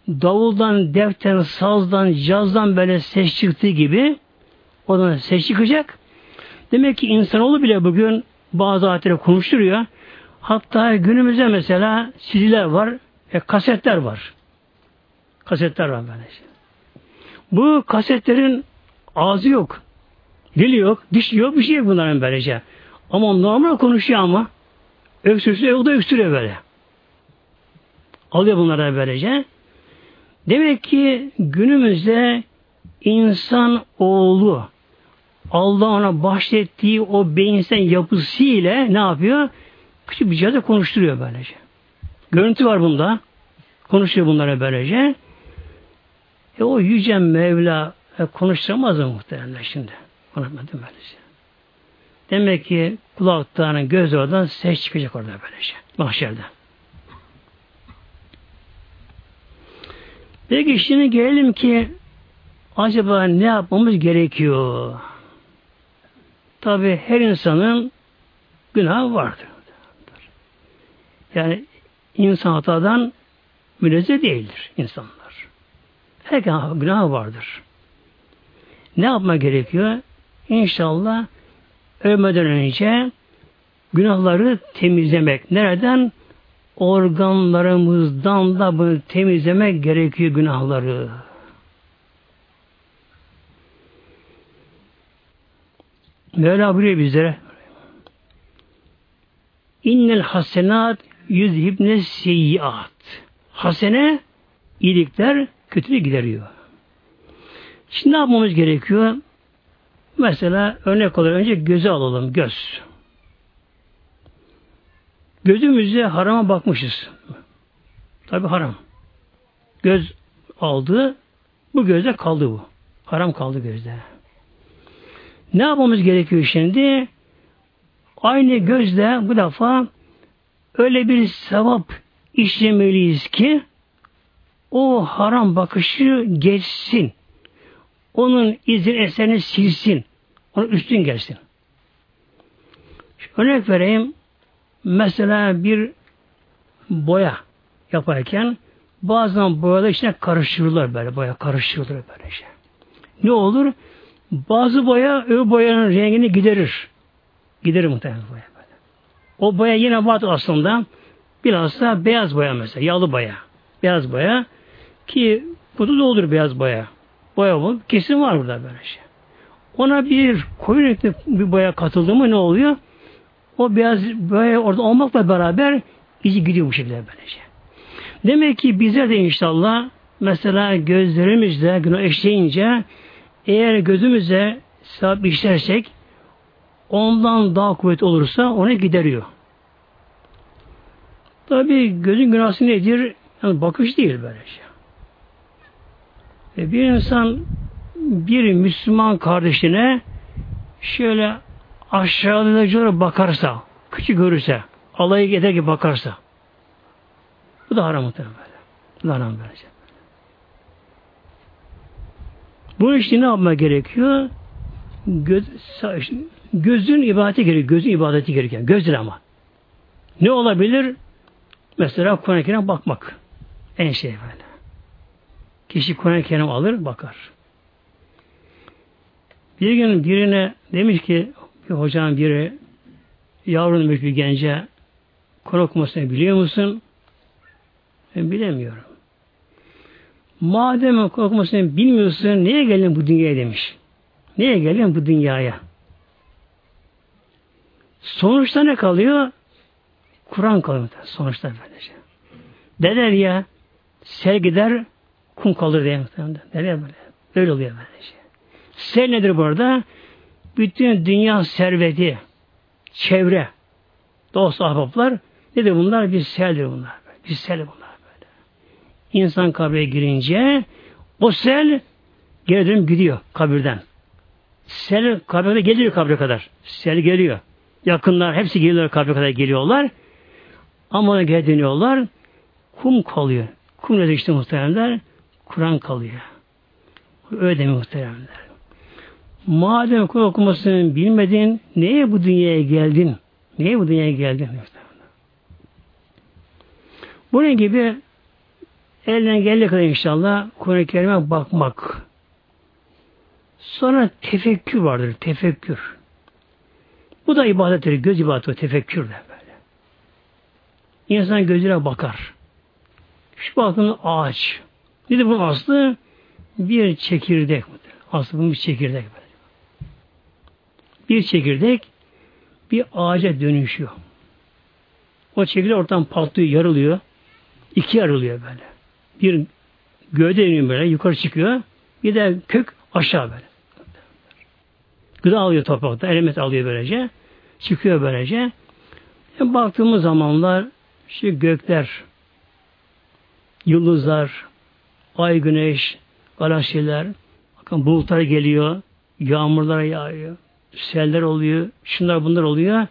davuldan, deften, sazdan, cazdan böyle ses çıktığı gibi oradan ses çıkacak. Demek ki insanoğlu bile bugün bazı ayetleri konuşturuyor. Hatta günümüzde mesela CD'ler var, e, kasetler var. Kasetler var böyle. Bu kasetlerin ağzı yok. Dili yok, diş yok, bir şey yok bunların böylece. Ama normal konuşuyor ama öksürse o da öksürüyor böyle. Alıyor bunlara böylece. Demek ki günümüzde insan oğlu Allah ona bahşettiği o beyinsel yapısı ile ne yapıyor? Küçük bir cihazla konuşturuyor böylece. Görüntü var bunda. Konuşuyor bunlara böylece. E o yüce Mevla e, konuşturamaz mı muhtemelen şimdi? Konuşmadı böylece. Demek ki kulaktan, göz oradan ses çıkacak orada böylece. Mahşerde. Peki şimdi gelelim ki acaba ne yapmamız gerekiyor? Tabi her insanın günahı vardır. Yani insan hatadan münezzeh değildir insanlar. Her günah vardır. Ne yapma gerekiyor? İnşallah ölmeden önce günahları temizlemek. Nereden? Organlarımızdan da bunu temizlemek gerekiyor günahları. Mevla buyuruyor bizlere İnnel hasenat yüzhibne seyyiat. Hasene iyilikler kötülüğü gideriyor. Şimdi ne yapmamız gerekiyor? Mesela örnek olarak önce göze alalım. Göz. Gözümüzde harama bakmışız. Tabi haram. Göz aldı. Bu gözde kaldı bu. Haram kaldı gözde. Ne yapmamız gerekiyor şimdi? Aynı gözle bu defa öyle bir sevap işlemeliyiz ki o haram bakışı geçsin. Onun izin eserini silsin. Onun üstün gelsin. Örnek vereyim. Mesela bir boya yaparken bazen boyada içine karıştırırlar böyle boya karıştırılır böyle şey. Ne olur? Bazı boya öbür boyanın rengini giderir. Giderir muhtemelen boya böyle. O boya yine var aslında biraz da beyaz boya mesela yağlı boya. Beyaz boya ki bu da olur beyaz boya. Boya bu. Kesin var burada böyle şey. Ona bir koyu renkli bir boya katıldı mı ne oluyor? O beyaz boya orada olmakla beraber izi gidiyor bu şekilde böylece. Demek ki bizler de inşallah mesela gözlerimizle günah eşleyince eğer gözümüze sevap işlersek ondan daha kuvvet olursa onu gideriyor. Tabi gözün günahı nedir? Yani bakış değil böyle şey. Ve bir insan bir Müslüman kardeşine şöyle aşağılayıcı bakarsa, küçük görürse, alayı eder gibi bakarsa bu da haram muhtemelen. Bu da haram böylece. Bu işte ne yapmak gerekiyor? Göz, gözün ibadeti gerekiyor. Gözün ibadeti gerekiyor. Gözün ama. Ne olabilir? Mesela Kur'an-ı bakmak. En şey böyle. Kişi Kur'an-ı Kerim alır, bakar. Bir gün birine demiş ki bir hocam biri yavrun bir gence Kur'an okumasını biliyor musun? Ben bilemiyorum. Madem Kur'an okumasını bilmiyorsun, niye geldin bu dünyaya demiş. Niye geldin bu dünyaya? Sonuçta ne kalıyor? Kur'an kalıyor. Sonuçta böylece. Derler ya, sel gider, kum kalır diye. Derler böyle. Öyle oluyor böylece. Sel nedir burada? Bütün dünya serveti, çevre, dost ahbaplar nedir bunlar? Bir seldir bunlar. Bir sel bunlar böyle. İnsan kabre girince o sel geri gidiyor kabirden. Sel kabre geliyor kabre kadar. Sel geliyor. Yakınlar hepsi geliyorlar kabre kadar geliyorlar. Ama geri dönüyorlar. Kum kalıyor. Kum nedir işte muhteremler? Kur'an kalıyor. Öyle demiyor muhteremler. Madem Kur'an okumasını bilmedin, neye bu dünyaya geldin? Neye bu dünyaya geldin? Bunun gibi elden geldiği kadar inşallah Kur'an-ı Kerim'e bakmak. Sonra tefekkür vardır, tefekkür. Bu da ibadettir, göz ibadeti, tefekkür de böyle. İnsan gözüne bakar. Şu baktığında ağaç. Nedir bu aslı? Bir çekirdek. Aslı bu bir çekirdek. Bir çekirdek bir ağaca dönüşüyor. O çekirdek ortadan patlıyor, yarılıyor. İki yarılıyor böyle. Bir gövde iniyor böyle, yukarı çıkıyor. Bir de kök aşağı böyle. Gıda alıyor toprakta, element alıyor böylece. Çıkıyor böylece. E baktığımız zamanlar şu gökler, yıldızlar, ay, güneş, galaksiler, bakın bulutlar geliyor, yağmurlar yağıyor, seller oluyor, şunlar bunlar oluyor.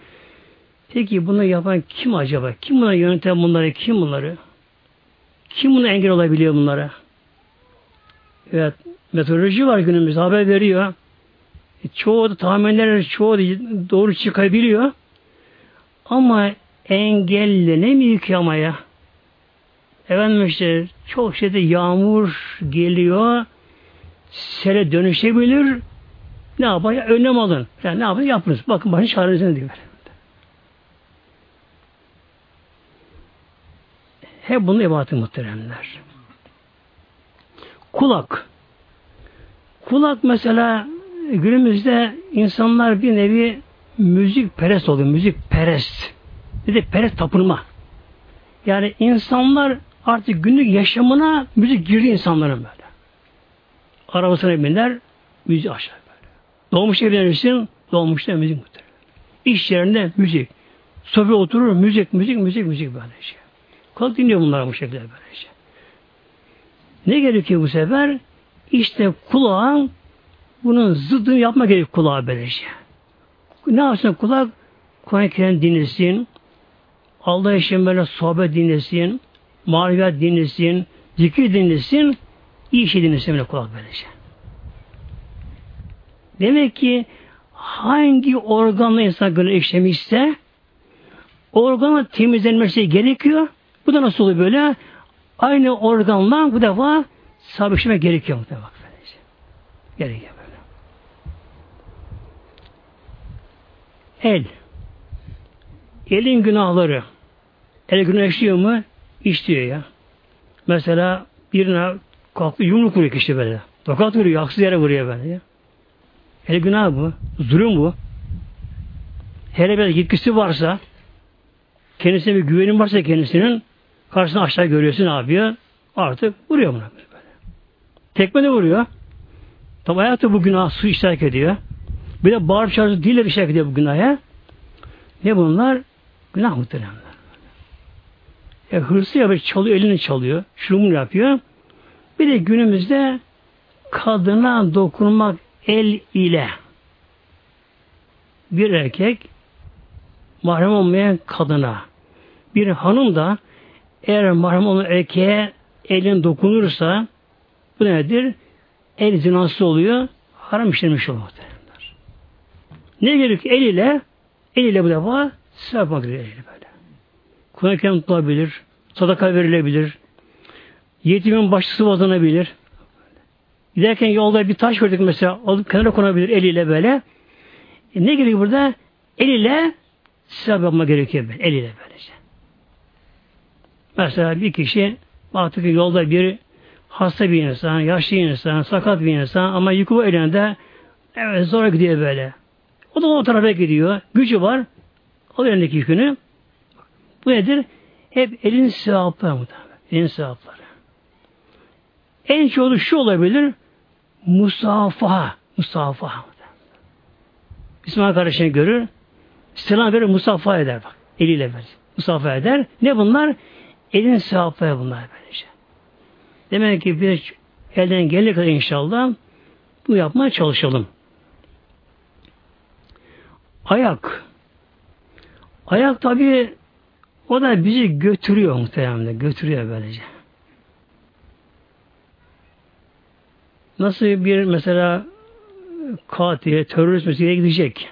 Peki bunu yapan kim acaba? Kim bunları yöneten bunları? Kim bunları? Kim bunu engel olabiliyor bunlara? Evet, meteoroloji var günümüzde haber veriyor. E, çoğu da tahminler çoğu da doğru çıkabiliyor. Ama engellenemiyor ki ama ya. Efendim işte çok şeyde yağmur geliyor, sele dönüşebilir. Ne yapar? Önlem alın. Yani ne yapın? Yapınız. Bakın başın çaresine diyor. Hep bunun ibadeti muhteremler. Kulak. Kulak mesela günümüzde insanlar bir nevi müzik perest oluyor. Müzik perest. Bir de perest tapınma. Yani insanlar artık günlük yaşamına müzik girdi insanların böyle. Arabasına biner, müzik aşağı Doğmuş evlenirsin, doğmuş da müzik muhtemelen. İş yerinde müzik. Sofi oturur, müzik, müzik, müzik, müzik böyle şey. Kalk dinliyor bunlar bu şekilde böyle şey. Ne gerekiyor bu sefer? İşte kulağın bunun zıddını yapma gerekiyor kulağa böylece. Ne yapsın kulak? Kur'an-ı Kerim dinlesin. Allah için böyle sohbet dinlesin. Maneviyat dinlesin. Zikir dinlesin. iyi şey dinlesin böyle kulak böylece. Demek ki hangi organla insan gönül işlemişse organın temizlenmesi gerekiyor. Bu da nasıl oluyor böyle? Aynı organla bu defa sabışma gerekiyor muhtemelen. Gerekiyor böyle. El. Elin günahları. El günah işliyor mu? İşliyor ya. Mesela birine kalktı yumruk vuruyor kişi böyle. Tokat vuruyor, haksız yere vuruyor böyle ya. El günah bu. Zulüm bu. Hele bir yetkisi varsa kendisine bir güvenin varsa kendisinin karşısına aşağı görüyorsun abi artık vuruyor buna böyle. Tekme de vuruyor. Tabi hayatı bu günah su iştirak ediyor. Bir de bağırıp çağırıp dille bir ediyor bu günaha. Ne bunlar? Günah muhteremler. E, hırsı yapıyor, çalıyor, elini çalıyor. Şunu yapıyor. Bir de günümüzde kadına dokunmak el ile bir erkek mahrem olmayan kadına bir hanım da eğer mahrem olan erkeğe elin dokunursa bu nedir? El zinası oluyor. Haram işlemiş olur muhtemelenler. Ne gerekiyor? El ile el ile bu defa sevap gerekiyor böyle. Kur'an-ı tutulabilir. Sadaka verilebilir. Yetimin başı sıvazlanabilir. Giderken yolda bir taş gördük mesela alıp kenara konabilir eliyle böyle. E ne gerekiyor burada? El ile sevap yapma gerekiyor böyle. El ile böylece. Mesela bir kişi artık yolda bir hasta bir insan, yaşlı insan, sakat bir insan ama yükü elinde evet zor gidiyor böyle. O da o tarafa gidiyor. Gücü var. O elindeki yükünü. Bu nedir? Hep elin sevapları muhtemelen. Elin sevapları. En çoğu şu olabilir. Musafaha. Musafaha. Müslüman kardeşini görür. Selam verir, musafaha eder bak. Eliyle verir. Musafaha eder. Ne bunlar? Elin sevapları bunlar böylece. Demek ki bir elden gelir kadar inşallah bu yapmaya çalışalım. Ayak. Ayak tabi o da bizi götürüyor muhtemelen. Götürüyor böylece. Nasıl bir mesela katil, terörist mesela gidecek.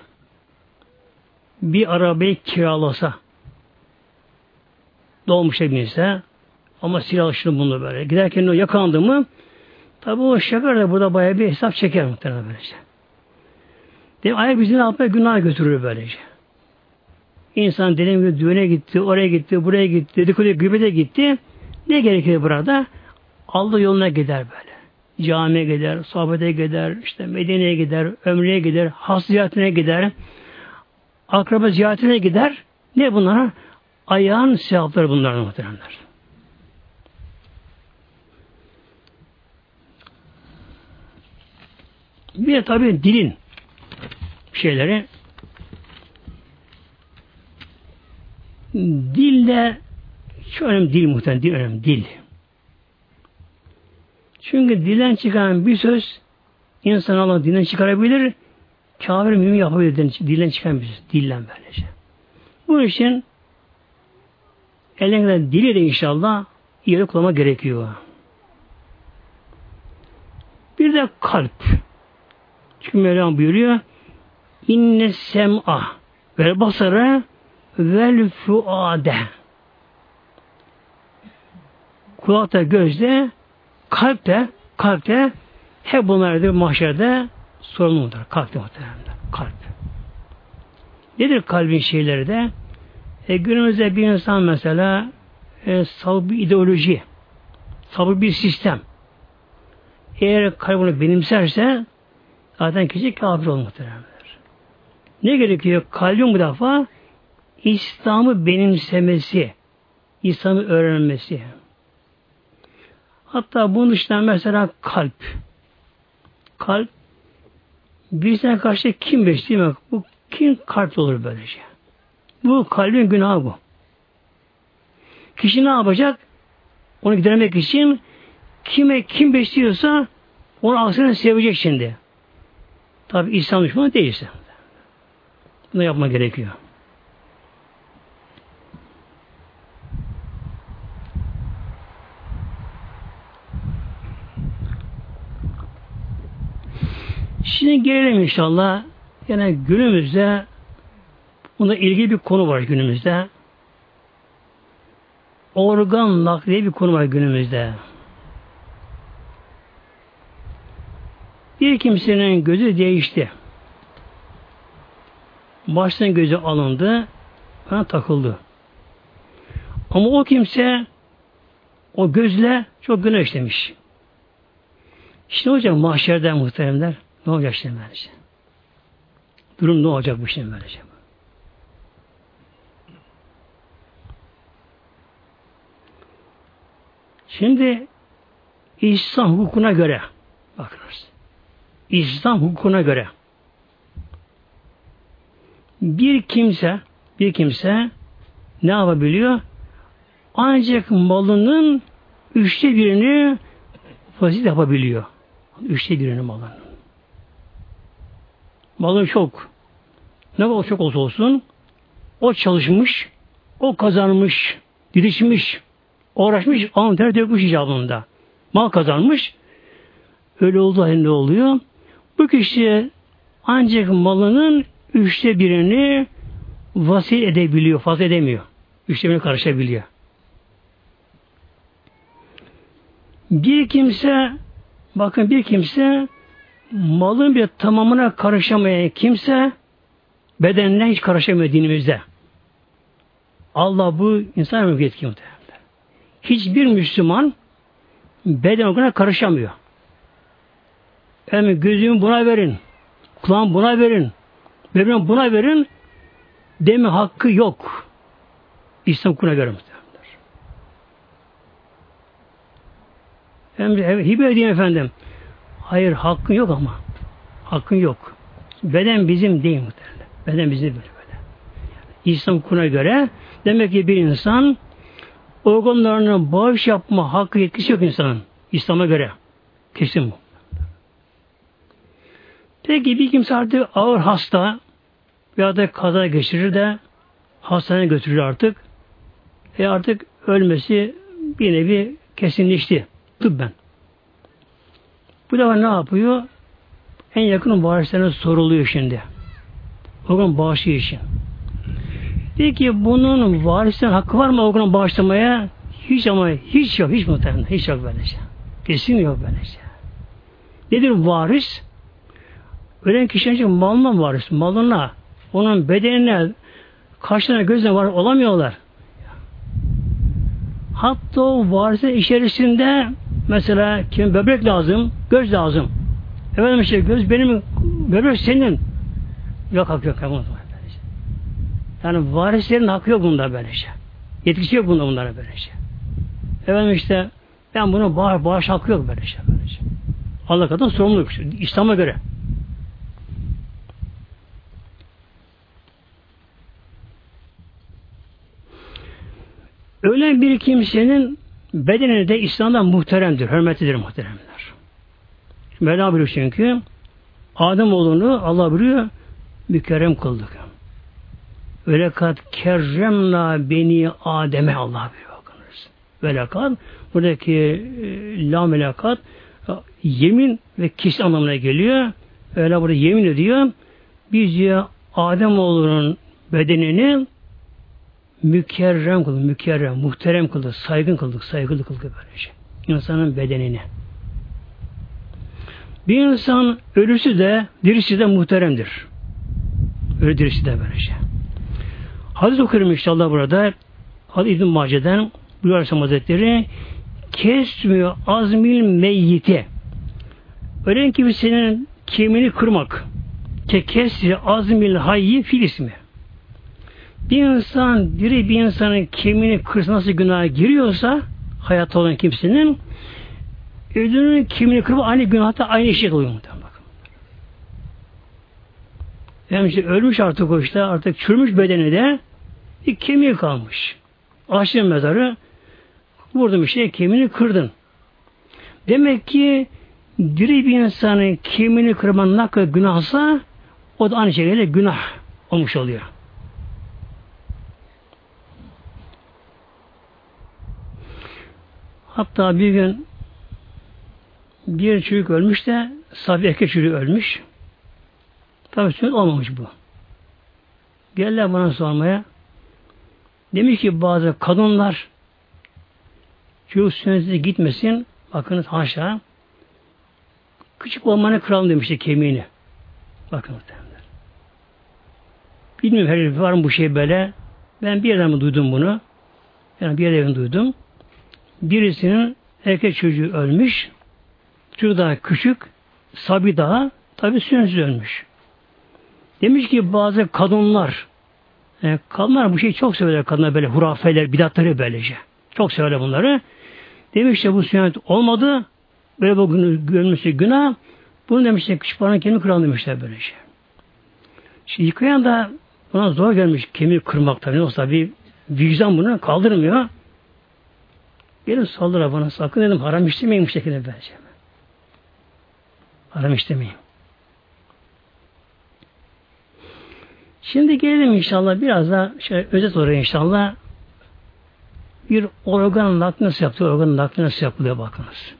Bir arabayı kiralasa dolmuşa binse ama silah şunu bunu böyle. Giderken o yakalandı mı tabi o şoför de burada bayağı bir hesap çeker muhtemelen böylece. Dedim, ayak bizi ne yapmaya günah götürür böylece. İnsan dediğim gibi düğüne gitti, oraya gitti, buraya gitti, dedikodu gıbete gitti. Ne gerekir burada? Allah yoluna gider böyle. Camiye gider, sohbete gider, işte Medine'ye gider, ömreye gider, has ziyaretine gider, akraba ziyaretine gider. Ne bunlara? Ayağın sevapları bunlar muhteremler. Bir de tabi dilin şeyleri Dille şu önemli dil muhtemelen dil önemli dil. Çünkü dilden çıkan bir söz insan Allah dilden çıkarabilir, kafir mümin yapabilir dilden çıkan bir söz. Dilden böylece. Bu için elinden dili de inşallah iyi kullanma gerekiyor. Bir de kalp. Çünkü Mevlam buyuruyor inne sem'a ve basara vel fuade kulakta, gözde, kalpte, kalpte hep bunlardır mahşerde sorumludur. Kalpte muhtemelen. Kalp. Nedir kalbin şeyleri de? E, günümüzde bir insan mesela e, sabır bir ideoloji, sabır bir sistem. Eğer kalbini benimserse zaten kişi kafir olur. Ne gerekiyor? Kalbin bu defa İslam'ı benimsemesi, İslam'ı öğrenmesi. Hatta bunun dışında mesela kalp. Kalp birisine karşı kim besliyor? Bu kim kalp olur böylece? Bu kalbin günahı bu. Kişi ne yapacak? Onu gidermek için kime kim besliyorsa onu aslında sevecek şimdi. Tabi İslam düşmanı değilse. Bunu yapma gerekiyor. Şimdi gelelim inşallah. Yine günümüzde bunda ilgili bir konu var günümüzde. Organ nakliye bir konu var günümüzde. Bir kimsenin gözü değişti. Baştan gözü alındı, bana takıldı. Ama o kimse o gözle çok günah işlemiş. İşte hocam mahşerde muhteremler ne olacak şimdi böylece? Durum ne olacak bu şimdi böylece? Şimdi İslam hukukuna göre bakınız. İslam hukukuna göre bir kimse bir kimse ne yapabiliyor? Ancak malının üçte birini vaziyet yapabiliyor. Üçte birini malının. Malı çok. Ne kadar çok olsa olsun o çalışmış, o kazanmış, didişmiş, uğraşmış, alın ter dökmüş icabında. Mal kazanmış. Öyle olduğu halde oluyor? Bu kişi ancak malının üçte birini vasiyet edebiliyor, fazla edemiyor. Üçte birini karışabiliyor. Bir kimse bakın bir kimse malın bir tamamına karışamayan kimse bedenine hiç karışamıyor dinimizde. Allah bu insan mülkiyet ki hiçbir Müslüman beden organına karışamıyor. Hem gözümü buna verin, kulağım buna verin, bebeğim buna verin deme hakkı yok. İslam kuna göre muhtemelenler. Hem hibe edeyim efendim. Hayır hakkın yok ama. Hakkın yok. Beden bizim değil muhtemelen. Beden bizim böyle böyle. İslam kuna göre demek ki bir insan organlarına bağış yapma hakkı yetkisi yok insanın. İslam'a göre. Kesin bu. Peki bir kimse artık ağır hasta veya da kaza geçirir de hastaneye götürür artık. E artık ölmesi bir nevi kesinleşti. Tıbben. Bu defa ne yapıyor? En yakın varislerine soruluyor şimdi. Organ bağışı için. Peki bunun varislerin hakkı var mı organ bağışlamaya? Hiç ama hiç yok. Hiç muhtemelen. Hiç yok böyle şey. Kesin yok böyle şey. Nedir varis? Ölen kişinin malına varis. Malına, onun bedenine, kaşlarına, gözüne var olamıyorlar. Hatta o varisin içerisinde mesela kim böbrek lazım, göz lazım. Efendim işte göz benim, böbrek senin. Yok hak yok. yok. Yani varislerin hakkı yok bunda böylece. Yetkisi yok bunda bunlara böylece. Efendim işte ben bunu bağış, bağış hakkı yok böylece. Böylece. Allah kadar sorumluluk. İslam'a göre. Ölen bir kimsenin bedeni de İslam'da muhteremdir, hürmetlidir muhteremler. Mevla buyuruyor çünkü Adem oğlunu Allah buyuruyor mükerrem kıldık. Öyle kat kerremna beni Adem'e Allah buyuruyor bakınız. Velakat buradaki e, la melakat yemin ve kişi anlamına geliyor. Öyle burada yemin ediyor. Biz ya Adem oğlunun bedenini mükerrem kıldık, mükerrem, muhterem kıldık, saygın kıldık, saygılı kıldık böylece. İnsanın bedenini. Bir insan ölüsü de, dirisi de muhteremdir. Ölü dirisi de böylece. Hadis okuyorum inşallah burada. Hadis İbn-i Mace'den buyuruyor Aleyhisselam Hazretleri kesmiyor azmil meyyiti ölen kimsenin kemiğini kırmak ke kesri azmil hayyi fil ismi bir insan, diri bir insanın kemiğini kırsa nasıl günaha giriyorsa hayatta olan kimsenin ölünün kemiğini kırma aynı günahta aynı işe oluyor muhtemelen. Yani işte ölmüş artık o işte artık çürümüş bedeni de bir kemiği kalmış. Açtın mezarı vurdun bir şey kemiğini kırdın. Demek ki diri bir insanın kemiğini kırmanın kadar günahsa o da aynı şekilde günah olmuş oluyor. Hatta bir gün bir çocuk ölmüş de Safi erkek çocuğu ölmüş. Tabi sünnet olmamış bu. Geldiler bana sormaya. Demiş ki bazı kadınlar çocuk sünnete gitmesin. Bakınız haşa. Küçük olmanı kralım demişti kemiğini. Bakın muhtemelen. Bilmiyorum her var mı bu şey böyle. Ben bir yerden mi duydum bunu? Yani bir yerden duydum birisinin erkek çocuğu ölmüş. Çocuk daha küçük. Sabi daha tabi sünnetsiz ölmüş. Demiş ki bazı kadınlar e, kadınlar bu şeyi çok severler kadınlar böyle hurafeler, bidatları böylece. Çok severler bunları. Demiş ki bu sünnet olmadı. Böyle bu günü görmüşse günah. Bunu demişler küçük paranın kemiği kıran demişler böylece. Şimdi yıkayan da buna zor gelmiş kemiği kırmak tabii. Olsa bir vicdan bunu kaldırmıyor. Gelin saldıra bana sakın dedim haram işlemeyin bu şekilde bence. Haram işlemeyin. Şimdi gelelim inşallah biraz da şöyle özet olarak inşallah bir organ nakli nasıl yapılıyor? Organ nakli nasıl yapılıyor bakınız.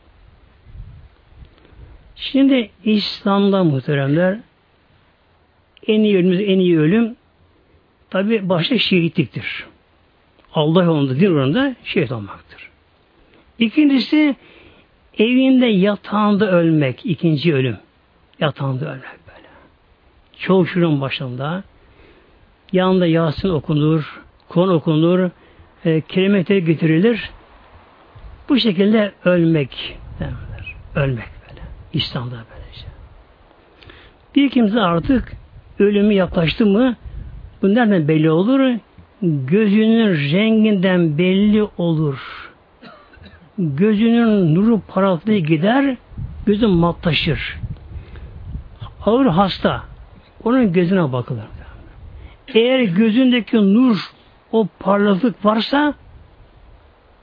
Şimdi İslam'da muhteremler en iyi ölüm, en iyi ölüm tabi başta şehitliktir. Allah yolunda, din uğrunda şehit olmaktır. İkincisi evinde yatağında ölmek. ikinci ölüm. Yatağında ölmek böyle. Çoğu başında yanında Yasin okunur, Kur'an okunur, e, kelimeleri getirilir. Bu şekilde ölmek derler. Ölmek böyle. İslam'da böylece. Bir kimse artık ölümü yaklaştı mı bu nereden belli olur? Gözünün renginden belli olur. Gözünün nuru parıltıya gider, gözü matlaşır. Ağır hasta, onun gözüne bakılır. Eğer gözündeki nur, o parlaklık varsa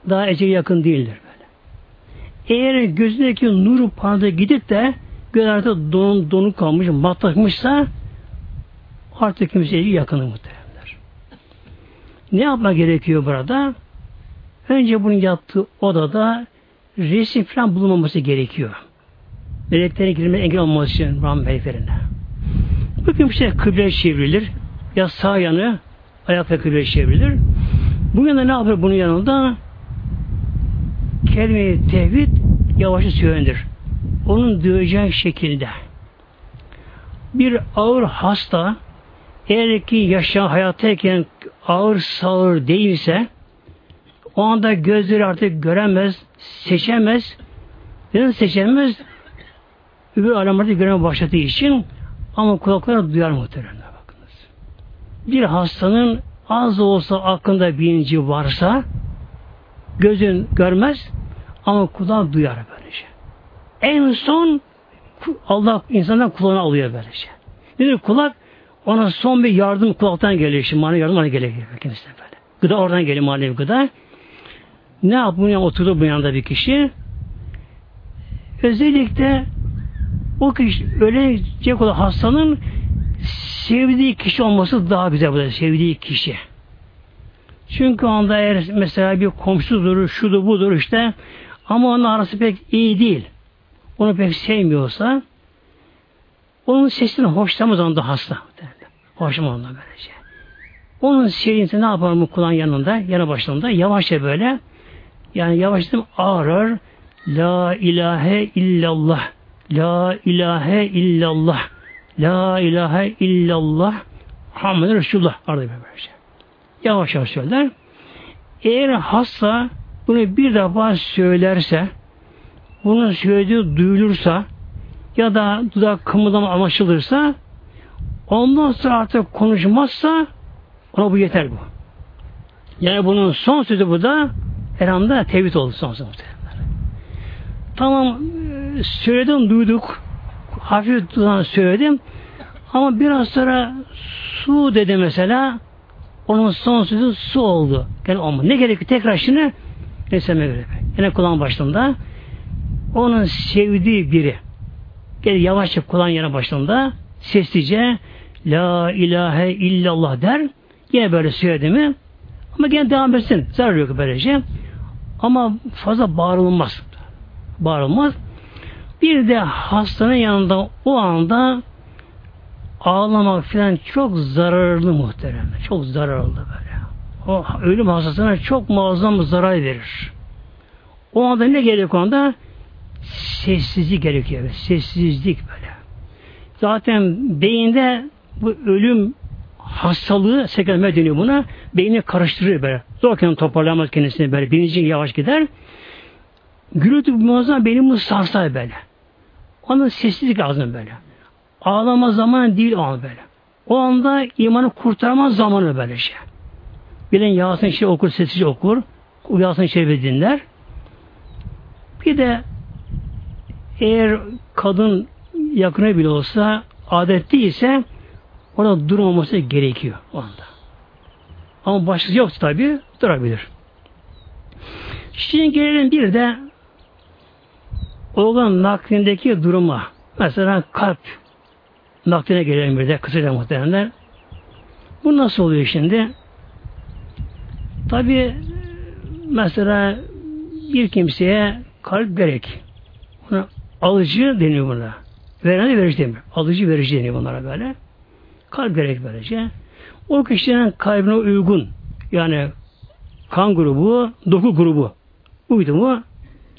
daha ecel yakın değildir böyle. Eğer gözündeki nuru parlaklığı gidip de göz artık don, donuk kalmış, matlaşmışsa artık kimseye yakını muhtemelenler. Ne yapma gerekiyor burada? Önce bunun yattığı odada resim falan bulunmaması gerekiyor. Meleklerin girme engel olması için Rahman meleklerine. Bu kimse kıble çevrilir. Ya sağ yanı ayakla kıble çevrilir. Bu yana ne yapıyor bunun yanında? Kelime-i tevhid yavaşça söylenir. Onun duyacağı şekilde. Bir ağır hasta eğer ki yaşayan hayattayken ağır sağır değilse o anda gözleri artık göremez, seçemez. Neden seçemez? Öbür alametleri göreme başladığı için ama kulakları duyar muhtemelen bakınız. Bir hastanın az olsa aklında bilinci varsa gözün görmez ama kulağı duyar böylece. En son Allah insandan kulağını alıyor böylece. Nedir kulak? Ona son bir yardım kulaktan geliyor. Şimdi manevi yardım ona geliyor. Kendisine böyle. Gıda oradan geliyor manevi gıda. Ne yapmıyor? Oturdu bu yanında bir kişi. Özellikle o kişi ölecek olan hastanın sevdiği kişi olması daha güzel burada. Sevdiği kişi. Çünkü anda eğer mesela bir komşudur, şudur budur işte ama onun arası pek iyi değil. Onu pek sevmiyorsa onun sesini hoşlamaz onda hasta. Hoşlamaz onda böylece. Onun sevdiğini ne yapar mı kulağın yanında, yanı başında yavaşça böyle yani yavaşça ağırır La ilahe illallah La ilahe illallah La ilahe illallah Muhammed Resulullah arada böylece. Yavaş yavaş söyler. Eğer hasta bunu bir defa söylerse bunun söylediği duyulursa ya da dudak kımıldama anlaşılırsa ondan sonra artık konuşmazsa ona bu yeter bu. Yani bunun son sözü bu da Elhamda tevhid oldu son sözü. Tamam söyledim duyduk. Hafif dudan söyledim. Ama biraz sonra su dedi mesela onun son sözü su oldu. Yani olmadı. Ne gerekiyor? Tekrar şimdi Neseme göre. Yine kulağın başında onun sevdiği biri Gel yavaşça kulağın yana başında seslice La ilahe illallah der. Yine böyle söyledi mi? Ama gene devam etsin. Zarar yok böylece. Ama fazla bağırılmaz. Bağırılmaz. Bir de hastanın yanında o anda ağlamak falan çok zararlı muhterem. Çok zararlı böyle. O ölüm hastasına çok muazzam zarar verir. O anda ne gerekiyor o anda? Sessizlik gerekiyor. Sessizlik böyle. Zaten beyinde bu ölüm hastalığı sekretme deniyor buna. Beyni karıştırır böyle. Zorken toparlamaz kendisini böyle. Birinci yavaş gider. Gürültü muazzam benim sarsar böyle. Onun sessizlik lazım böyle. Ağlama zamanı değil o an böyle. O anda imanı kurtarma zamanı böyle şey. Bilen Yasin şey okur, sessizce okur. Yasin şey dinler. Bir de eğer kadın yakını bile olsa adet değilse orada durmaması gerekiyor o anda. Ama başkası yoksa tabi durabilir. Şimdi gelelim bir de organ naklindeki duruma. Mesela kalp nakline gelelim bir de kısaca muhtemelenler. Bu nasıl oluyor şimdi? Tabi mesela bir kimseye kalp gerek. Buna alıcı deniyor buna. Veren de verici deniyor. Alıcı verici deniyor bunlara böyle. Kalp gerek böylece. O kişinin kalbine uygun yani kan grubu, doku grubu uydu mu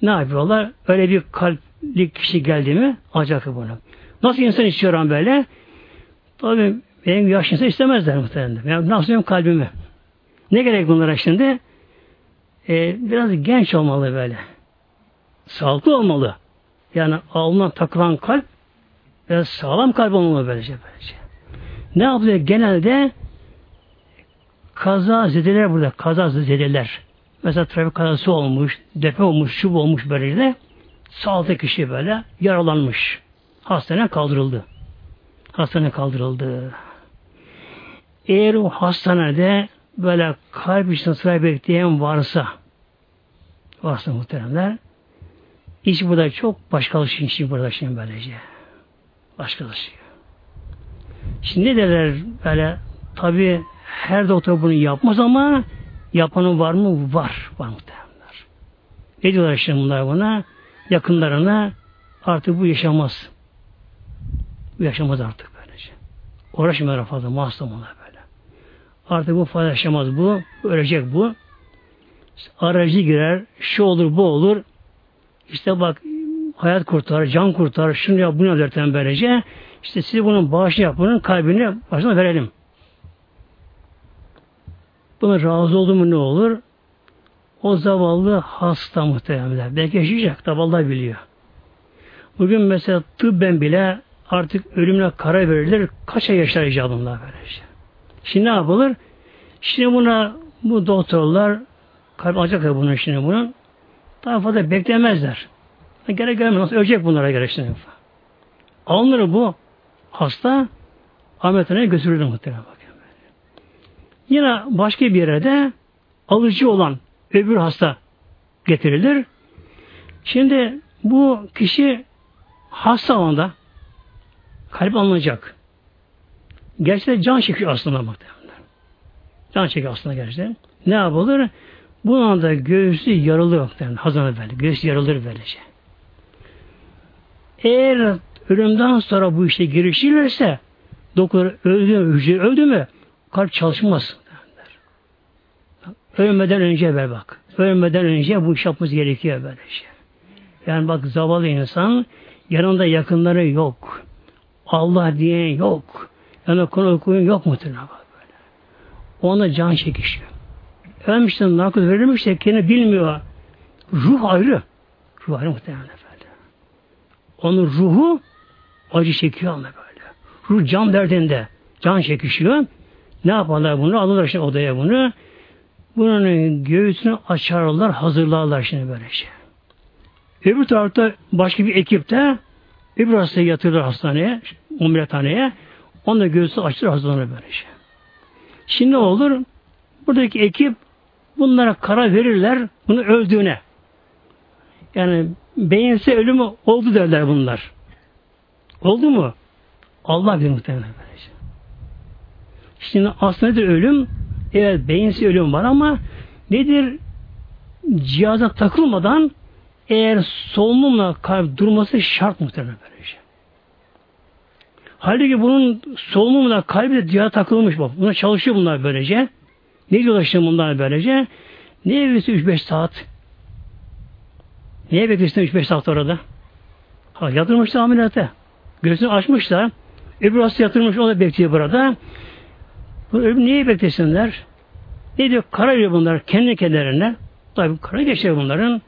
ne yapıyorlar? Öyle bir kalpli kişi geldi mi acak bunu. Nasıl insan istiyor böyle? Tabii benim yaş insan istemezler muhtemelen. Yani nasıl yapayım kalbimi? Ne gerek bunlara şimdi? Ee, biraz genç olmalı böyle. sağlıklı olmalı. Yani alnına takılan kalp ve sağlam kalp olmalı böylece böylece. Ne yapıyor? Genelde kaza zedeler burada. Kaza zedeler. Mesela trafik kazası olmuş, depe olmuş, şub olmuş böyle de sağlıklı kişi böyle yaralanmış. Hastaneye kaldırıldı. Hastaneye kaldırıldı. Eğer o hastanede böyle kalp için sıra bekleyen varsa varsa muhteremler iş burada çok başkalaşıyor iş burada şimdi böylece. Başkalaşıyor. Şimdi ne derler böyle tabi her doktor bunu yapmaz ama yapanın var mı? Var. Var muhteremler. Ne diyorlar şimdi bunlar buna? Yakınlarına artık bu yaşamaz. Bu yaşamaz artık böylece. Uğraşmıyor fazla mahsum onlar böyle. Artık bu fazla yaşamaz bu. Ölecek bu. Aracı girer. Şu olur bu olur. İşte bak hayat kurtar, can kurtar, şunu yap, bunu yap böylece. İşte siz bunun bağışını yap, bunun kalbini başına verelim. Buna razı oldu mu ne olur? O zavallı hasta muhtemelen. Belki yaşayacak da biliyor. Bugün mesela tıbben bile artık ölümle karar verilir. Kaç ay yaşar icabında böylece. Şimdi ne yapılır? Şimdi buna bu doktorlar kalp alacaklar bunun şimdi bunu. Daha fazla beklemezler. Gerek gelmez. Nasıl ölecek bunlara gerek şimdi. Alınır bu hasta ameliyathaneye götürülür muhtemelen. Yine başka bir yere de alıcı olan öbür hasta getirilir. Şimdi bu kişi hasta alanda kalp alınacak. Gerçekten can çekiyor aslında muhtemelen. Can çekiyor aslında gerçekten. Ne yapılır? Bu anda göğsü yarılır muhtemelen. Hazanı böyle. Göğsü yarılır böylece. Eğer ölümden sonra bu işe girişilirse doktor öldü mü, hücre öldü mü kalp çalışmaz. Ölmeden önce ver bak. Ölmeden önce bu iş yapmamız gerekiyor böyle şey. Yani bak zavallı insan yanında yakınları yok. Allah diyen yok. Yani konu okuyun yok mu bak böyle. Ona can çekişiyor. Ölmüşten narkoz verilmiş de kendini bilmiyor. Ruh ayrı. Ruh ayrı muhtemelen. Onun ruhu acı çekiyor ama böyle. Ruh can derdinde. Can çekişiyor. Ne yaparlar bunu? Alırlar şimdi odaya bunu. Bunun göğsünü açarlar, hazırlarlar şimdi böyle şey. Öbür tarafta başka bir ekipte öbür hastayı yatırırlar hastaneye, ameliyathaneye. Onun göğsü açılır, hazırlanır böyle şey. Şimdi ne olur? Buradaki ekip bunlara karar verirler bunu öldüğüne. Yani beyinse ölümü oldu derler bunlar. Oldu mu? Allah bilir muhtemelen böylece. Şimdi aslında nedir ölüm? Evet beyinsiz ölüm var ama nedir? Cihaza takılmadan eğer solunumla kalp durması şart muhtemelen böylece. Halbuki bunun solunumla kalbi de cihaza takılmış bak. Buna çalışıyor bunlar böylece. Ne diyorlar şimdi bunlar böylece? Niye bekliyorsun 3-5 saat? Niye bekliyorsun 3-5 saat orada? Ha, yatırmışlar ameliyata. Gözünü açmışlar. Öbür hasta yatırmış o da bekliyor burada. Bu ölüm niye beklesinler? Ne diyor? Kara diyor bunlar kendi kendilerine. Tabi kara geçiyor bunların.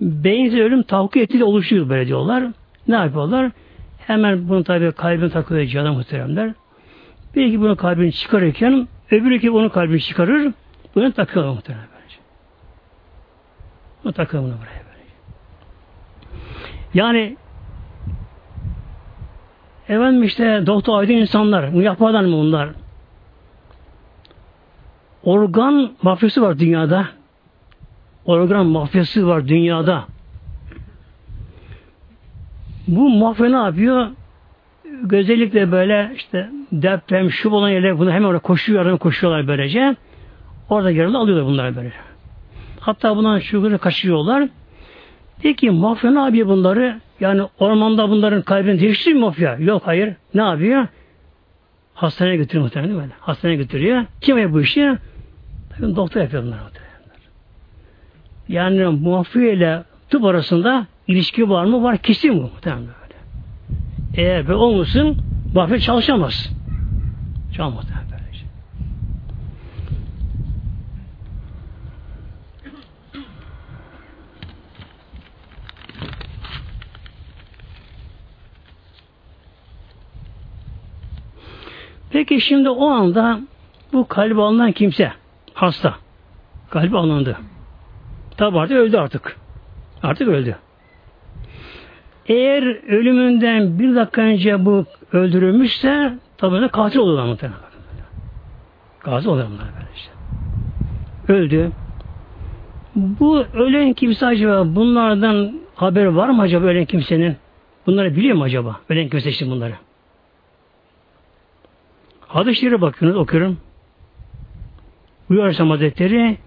Beyinsiz ölüm tavuk etiyle oluşuyor böyle diyorlar. Ne yapıyorlar? Hemen bunu tabi kalbine takıyor canım muhteremler. Bir iki bunu kalbini çıkarırken öbür iki bunu kalbini çıkarır. Bunu takıyor muhteremler. Bunu takıyor bunu buraya. Yani efendim işte doktor aydın insanlar. Yaparlar mı bunlar? Organ mafyası var dünyada. Organ mafyası var dünyada. Bu mafya ne yapıyor? Özellikle böyle işte deprem, şu olan yerler bunu hemen oraya koşuyorlar, koşuyorlar böylece. Orada yaralı alıyorlar bunlar böyle. Hatta bundan şu kaçıyorlar. Peki mafya ne yapıyor bunları? Yani ormanda bunların kalbini değiştiriyor mafya? Yok hayır. Ne yapıyor? Hastaneye götürüyor muhtemelen mi? Hastaneye götürüyor. Kim yapıyor bu işi? Tabii doktor yapıyor bunlar. Yani mafya ile tıp arasında ilişki var mı? Var. Kesin bu. Muhtemelen böyle. Eğer böyle olmasın mafya çalışamaz. Çalışamaz. Böylece. Peki şimdi o anda bu kalbi alınan kimse hasta. Kalbi alındı. Tabi artık öldü artık. Artık öldü. Eğer ölümünden bir dakika önce bu öldürülmüşse tabi de katil olur muhtemelen. Katil olur bunlar böylece. Öldü. Bu ölen kimse acaba bunlardan haber var mı acaba ölen kimsenin? Bunları biliyor mu acaba? Ölen kimse işte bunları. Hadis-i bakıyorsunuz okuyorum. Buyur Aleyhisselam Hazretleri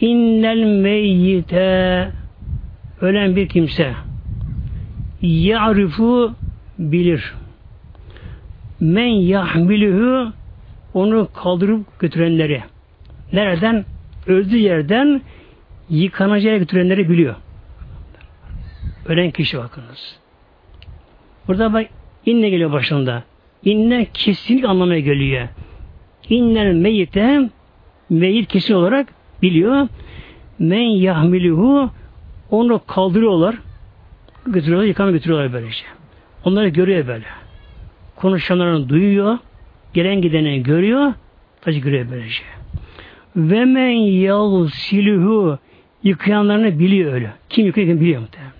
İnnel meyyite ölen bir kimse ya'rifu bilir. Men yahmiluhu onu kaldırıp götürenleri. Nereden? Öldüğü yerden yıkanacağı götürenleri biliyor. Ölen kişi bakınız. Burada bak inne geliyor başında. İnne kesinlik anlamaya geliyor. İnnel meyyite meyyit kesin olarak biliyor. Men yahmiluhu onu kaldırıyorlar. Götürüyorlar, yıkama götürüyorlar böylece. Onları görüyor böyle. Konuşanlarını duyuyor. Gelen gideni görüyor. Taşı görüyor böylece. Ve men yavsiluhu yıkayanlarını biliyor öyle. Kim yıkıyor biliyor muhtemelen.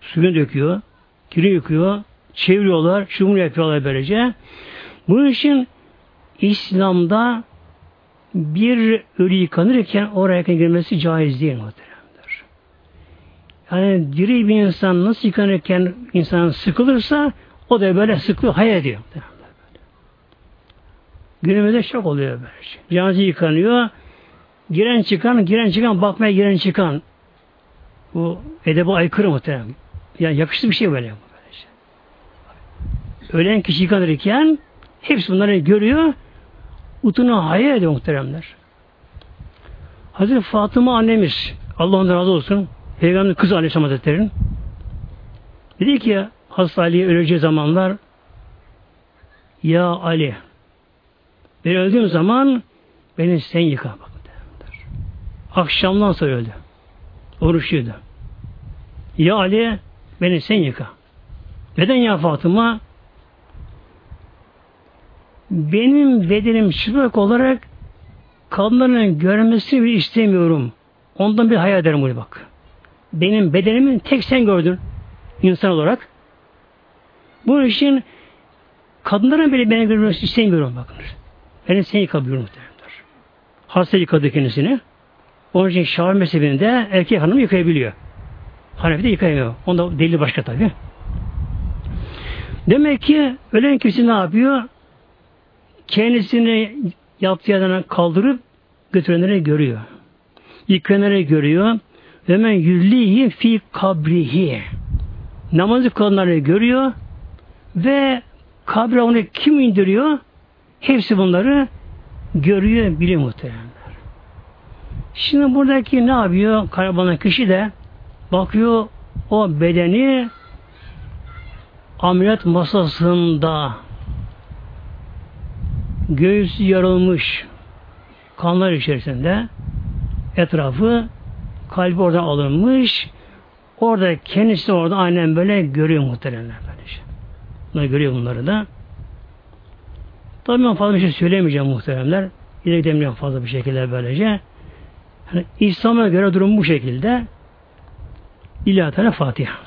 Suyunu döküyor, kiri yıkıyor, çeviriyorlar, şunu yapıyorlar böylece. Bunun için İslam'da bir ölü yıkanırken oraya girmesi caiz değil muhteremdir. Yani diri bir insan nasıl yıkanırken insan sıkılırsa o da böyle sıkılıyor, hayal ediyor. Günümüzde çok oluyor böyle şey. Cenaze yıkanıyor. Giren çıkan, giren çıkan, bakmaya giren çıkan. Bu edebe aykırı muhterem. Yani yakıştı bir şey böyle. Ölen kişi yıkanırken hepsi bunları görüyor. Utunu hayal ediyor muhteremler. Hazreti Fatıma annemiz Allah ondan razı olsun Peygamber kız Aleyhisselam Hazretleri'nin dedi ki Hazreti Ali'ye öleceği zamanlar Ya Ali ben öldüğüm zaman beni sen yıka bak. Akşamdan sonra öldü. Oruçluydu. Ya Ali beni sen yıka. Neden ya Fatıma? Benim bedenim çıplak olarak kadınların görmesini bir istemiyorum. Ondan bir hayal ederim bunu bak. Benim bedenimi tek sen gördün insan olarak. Bunun için kadınların bile beni görmesini istemiyorum bakınız. Beni sen yıka buyuruyor muhtemelenler. Hasta yıkadı kendisini. Onun için Şafi mezhebinde erkek hanım yıkayabiliyor. Hanefi de yıkayamıyor. Onda delili başka tabi. Demek ki ölen kişi ne yapıyor? Kendisini yaptığı yerden kaldırıp götürenleri görüyor. Yıkanları görüyor. Ve men yüllihi fi kabrihi. Namazı kılanları görüyor ve kabre onu kim indiriyor? Hepsi bunları görüyor, biliyor muhteremler. Şimdi buradaki ne yapıyor? Karabanan kişi de bakıyor o bedeni ameliyat masasında göğüsü yarılmış kanlar içerisinde etrafı kalbi oradan alınmış orada kendisi orada aynen böyle görüyor muhteremler böylece. Bunları görüyor bunları da. Tabii ben fazla bir şey söylemeyeceğim muhteremler. İleri gidemiyorum fazla bir şekilde böylece. Yani İslam'a göre durum bu şekilde. İlahi Fatiha.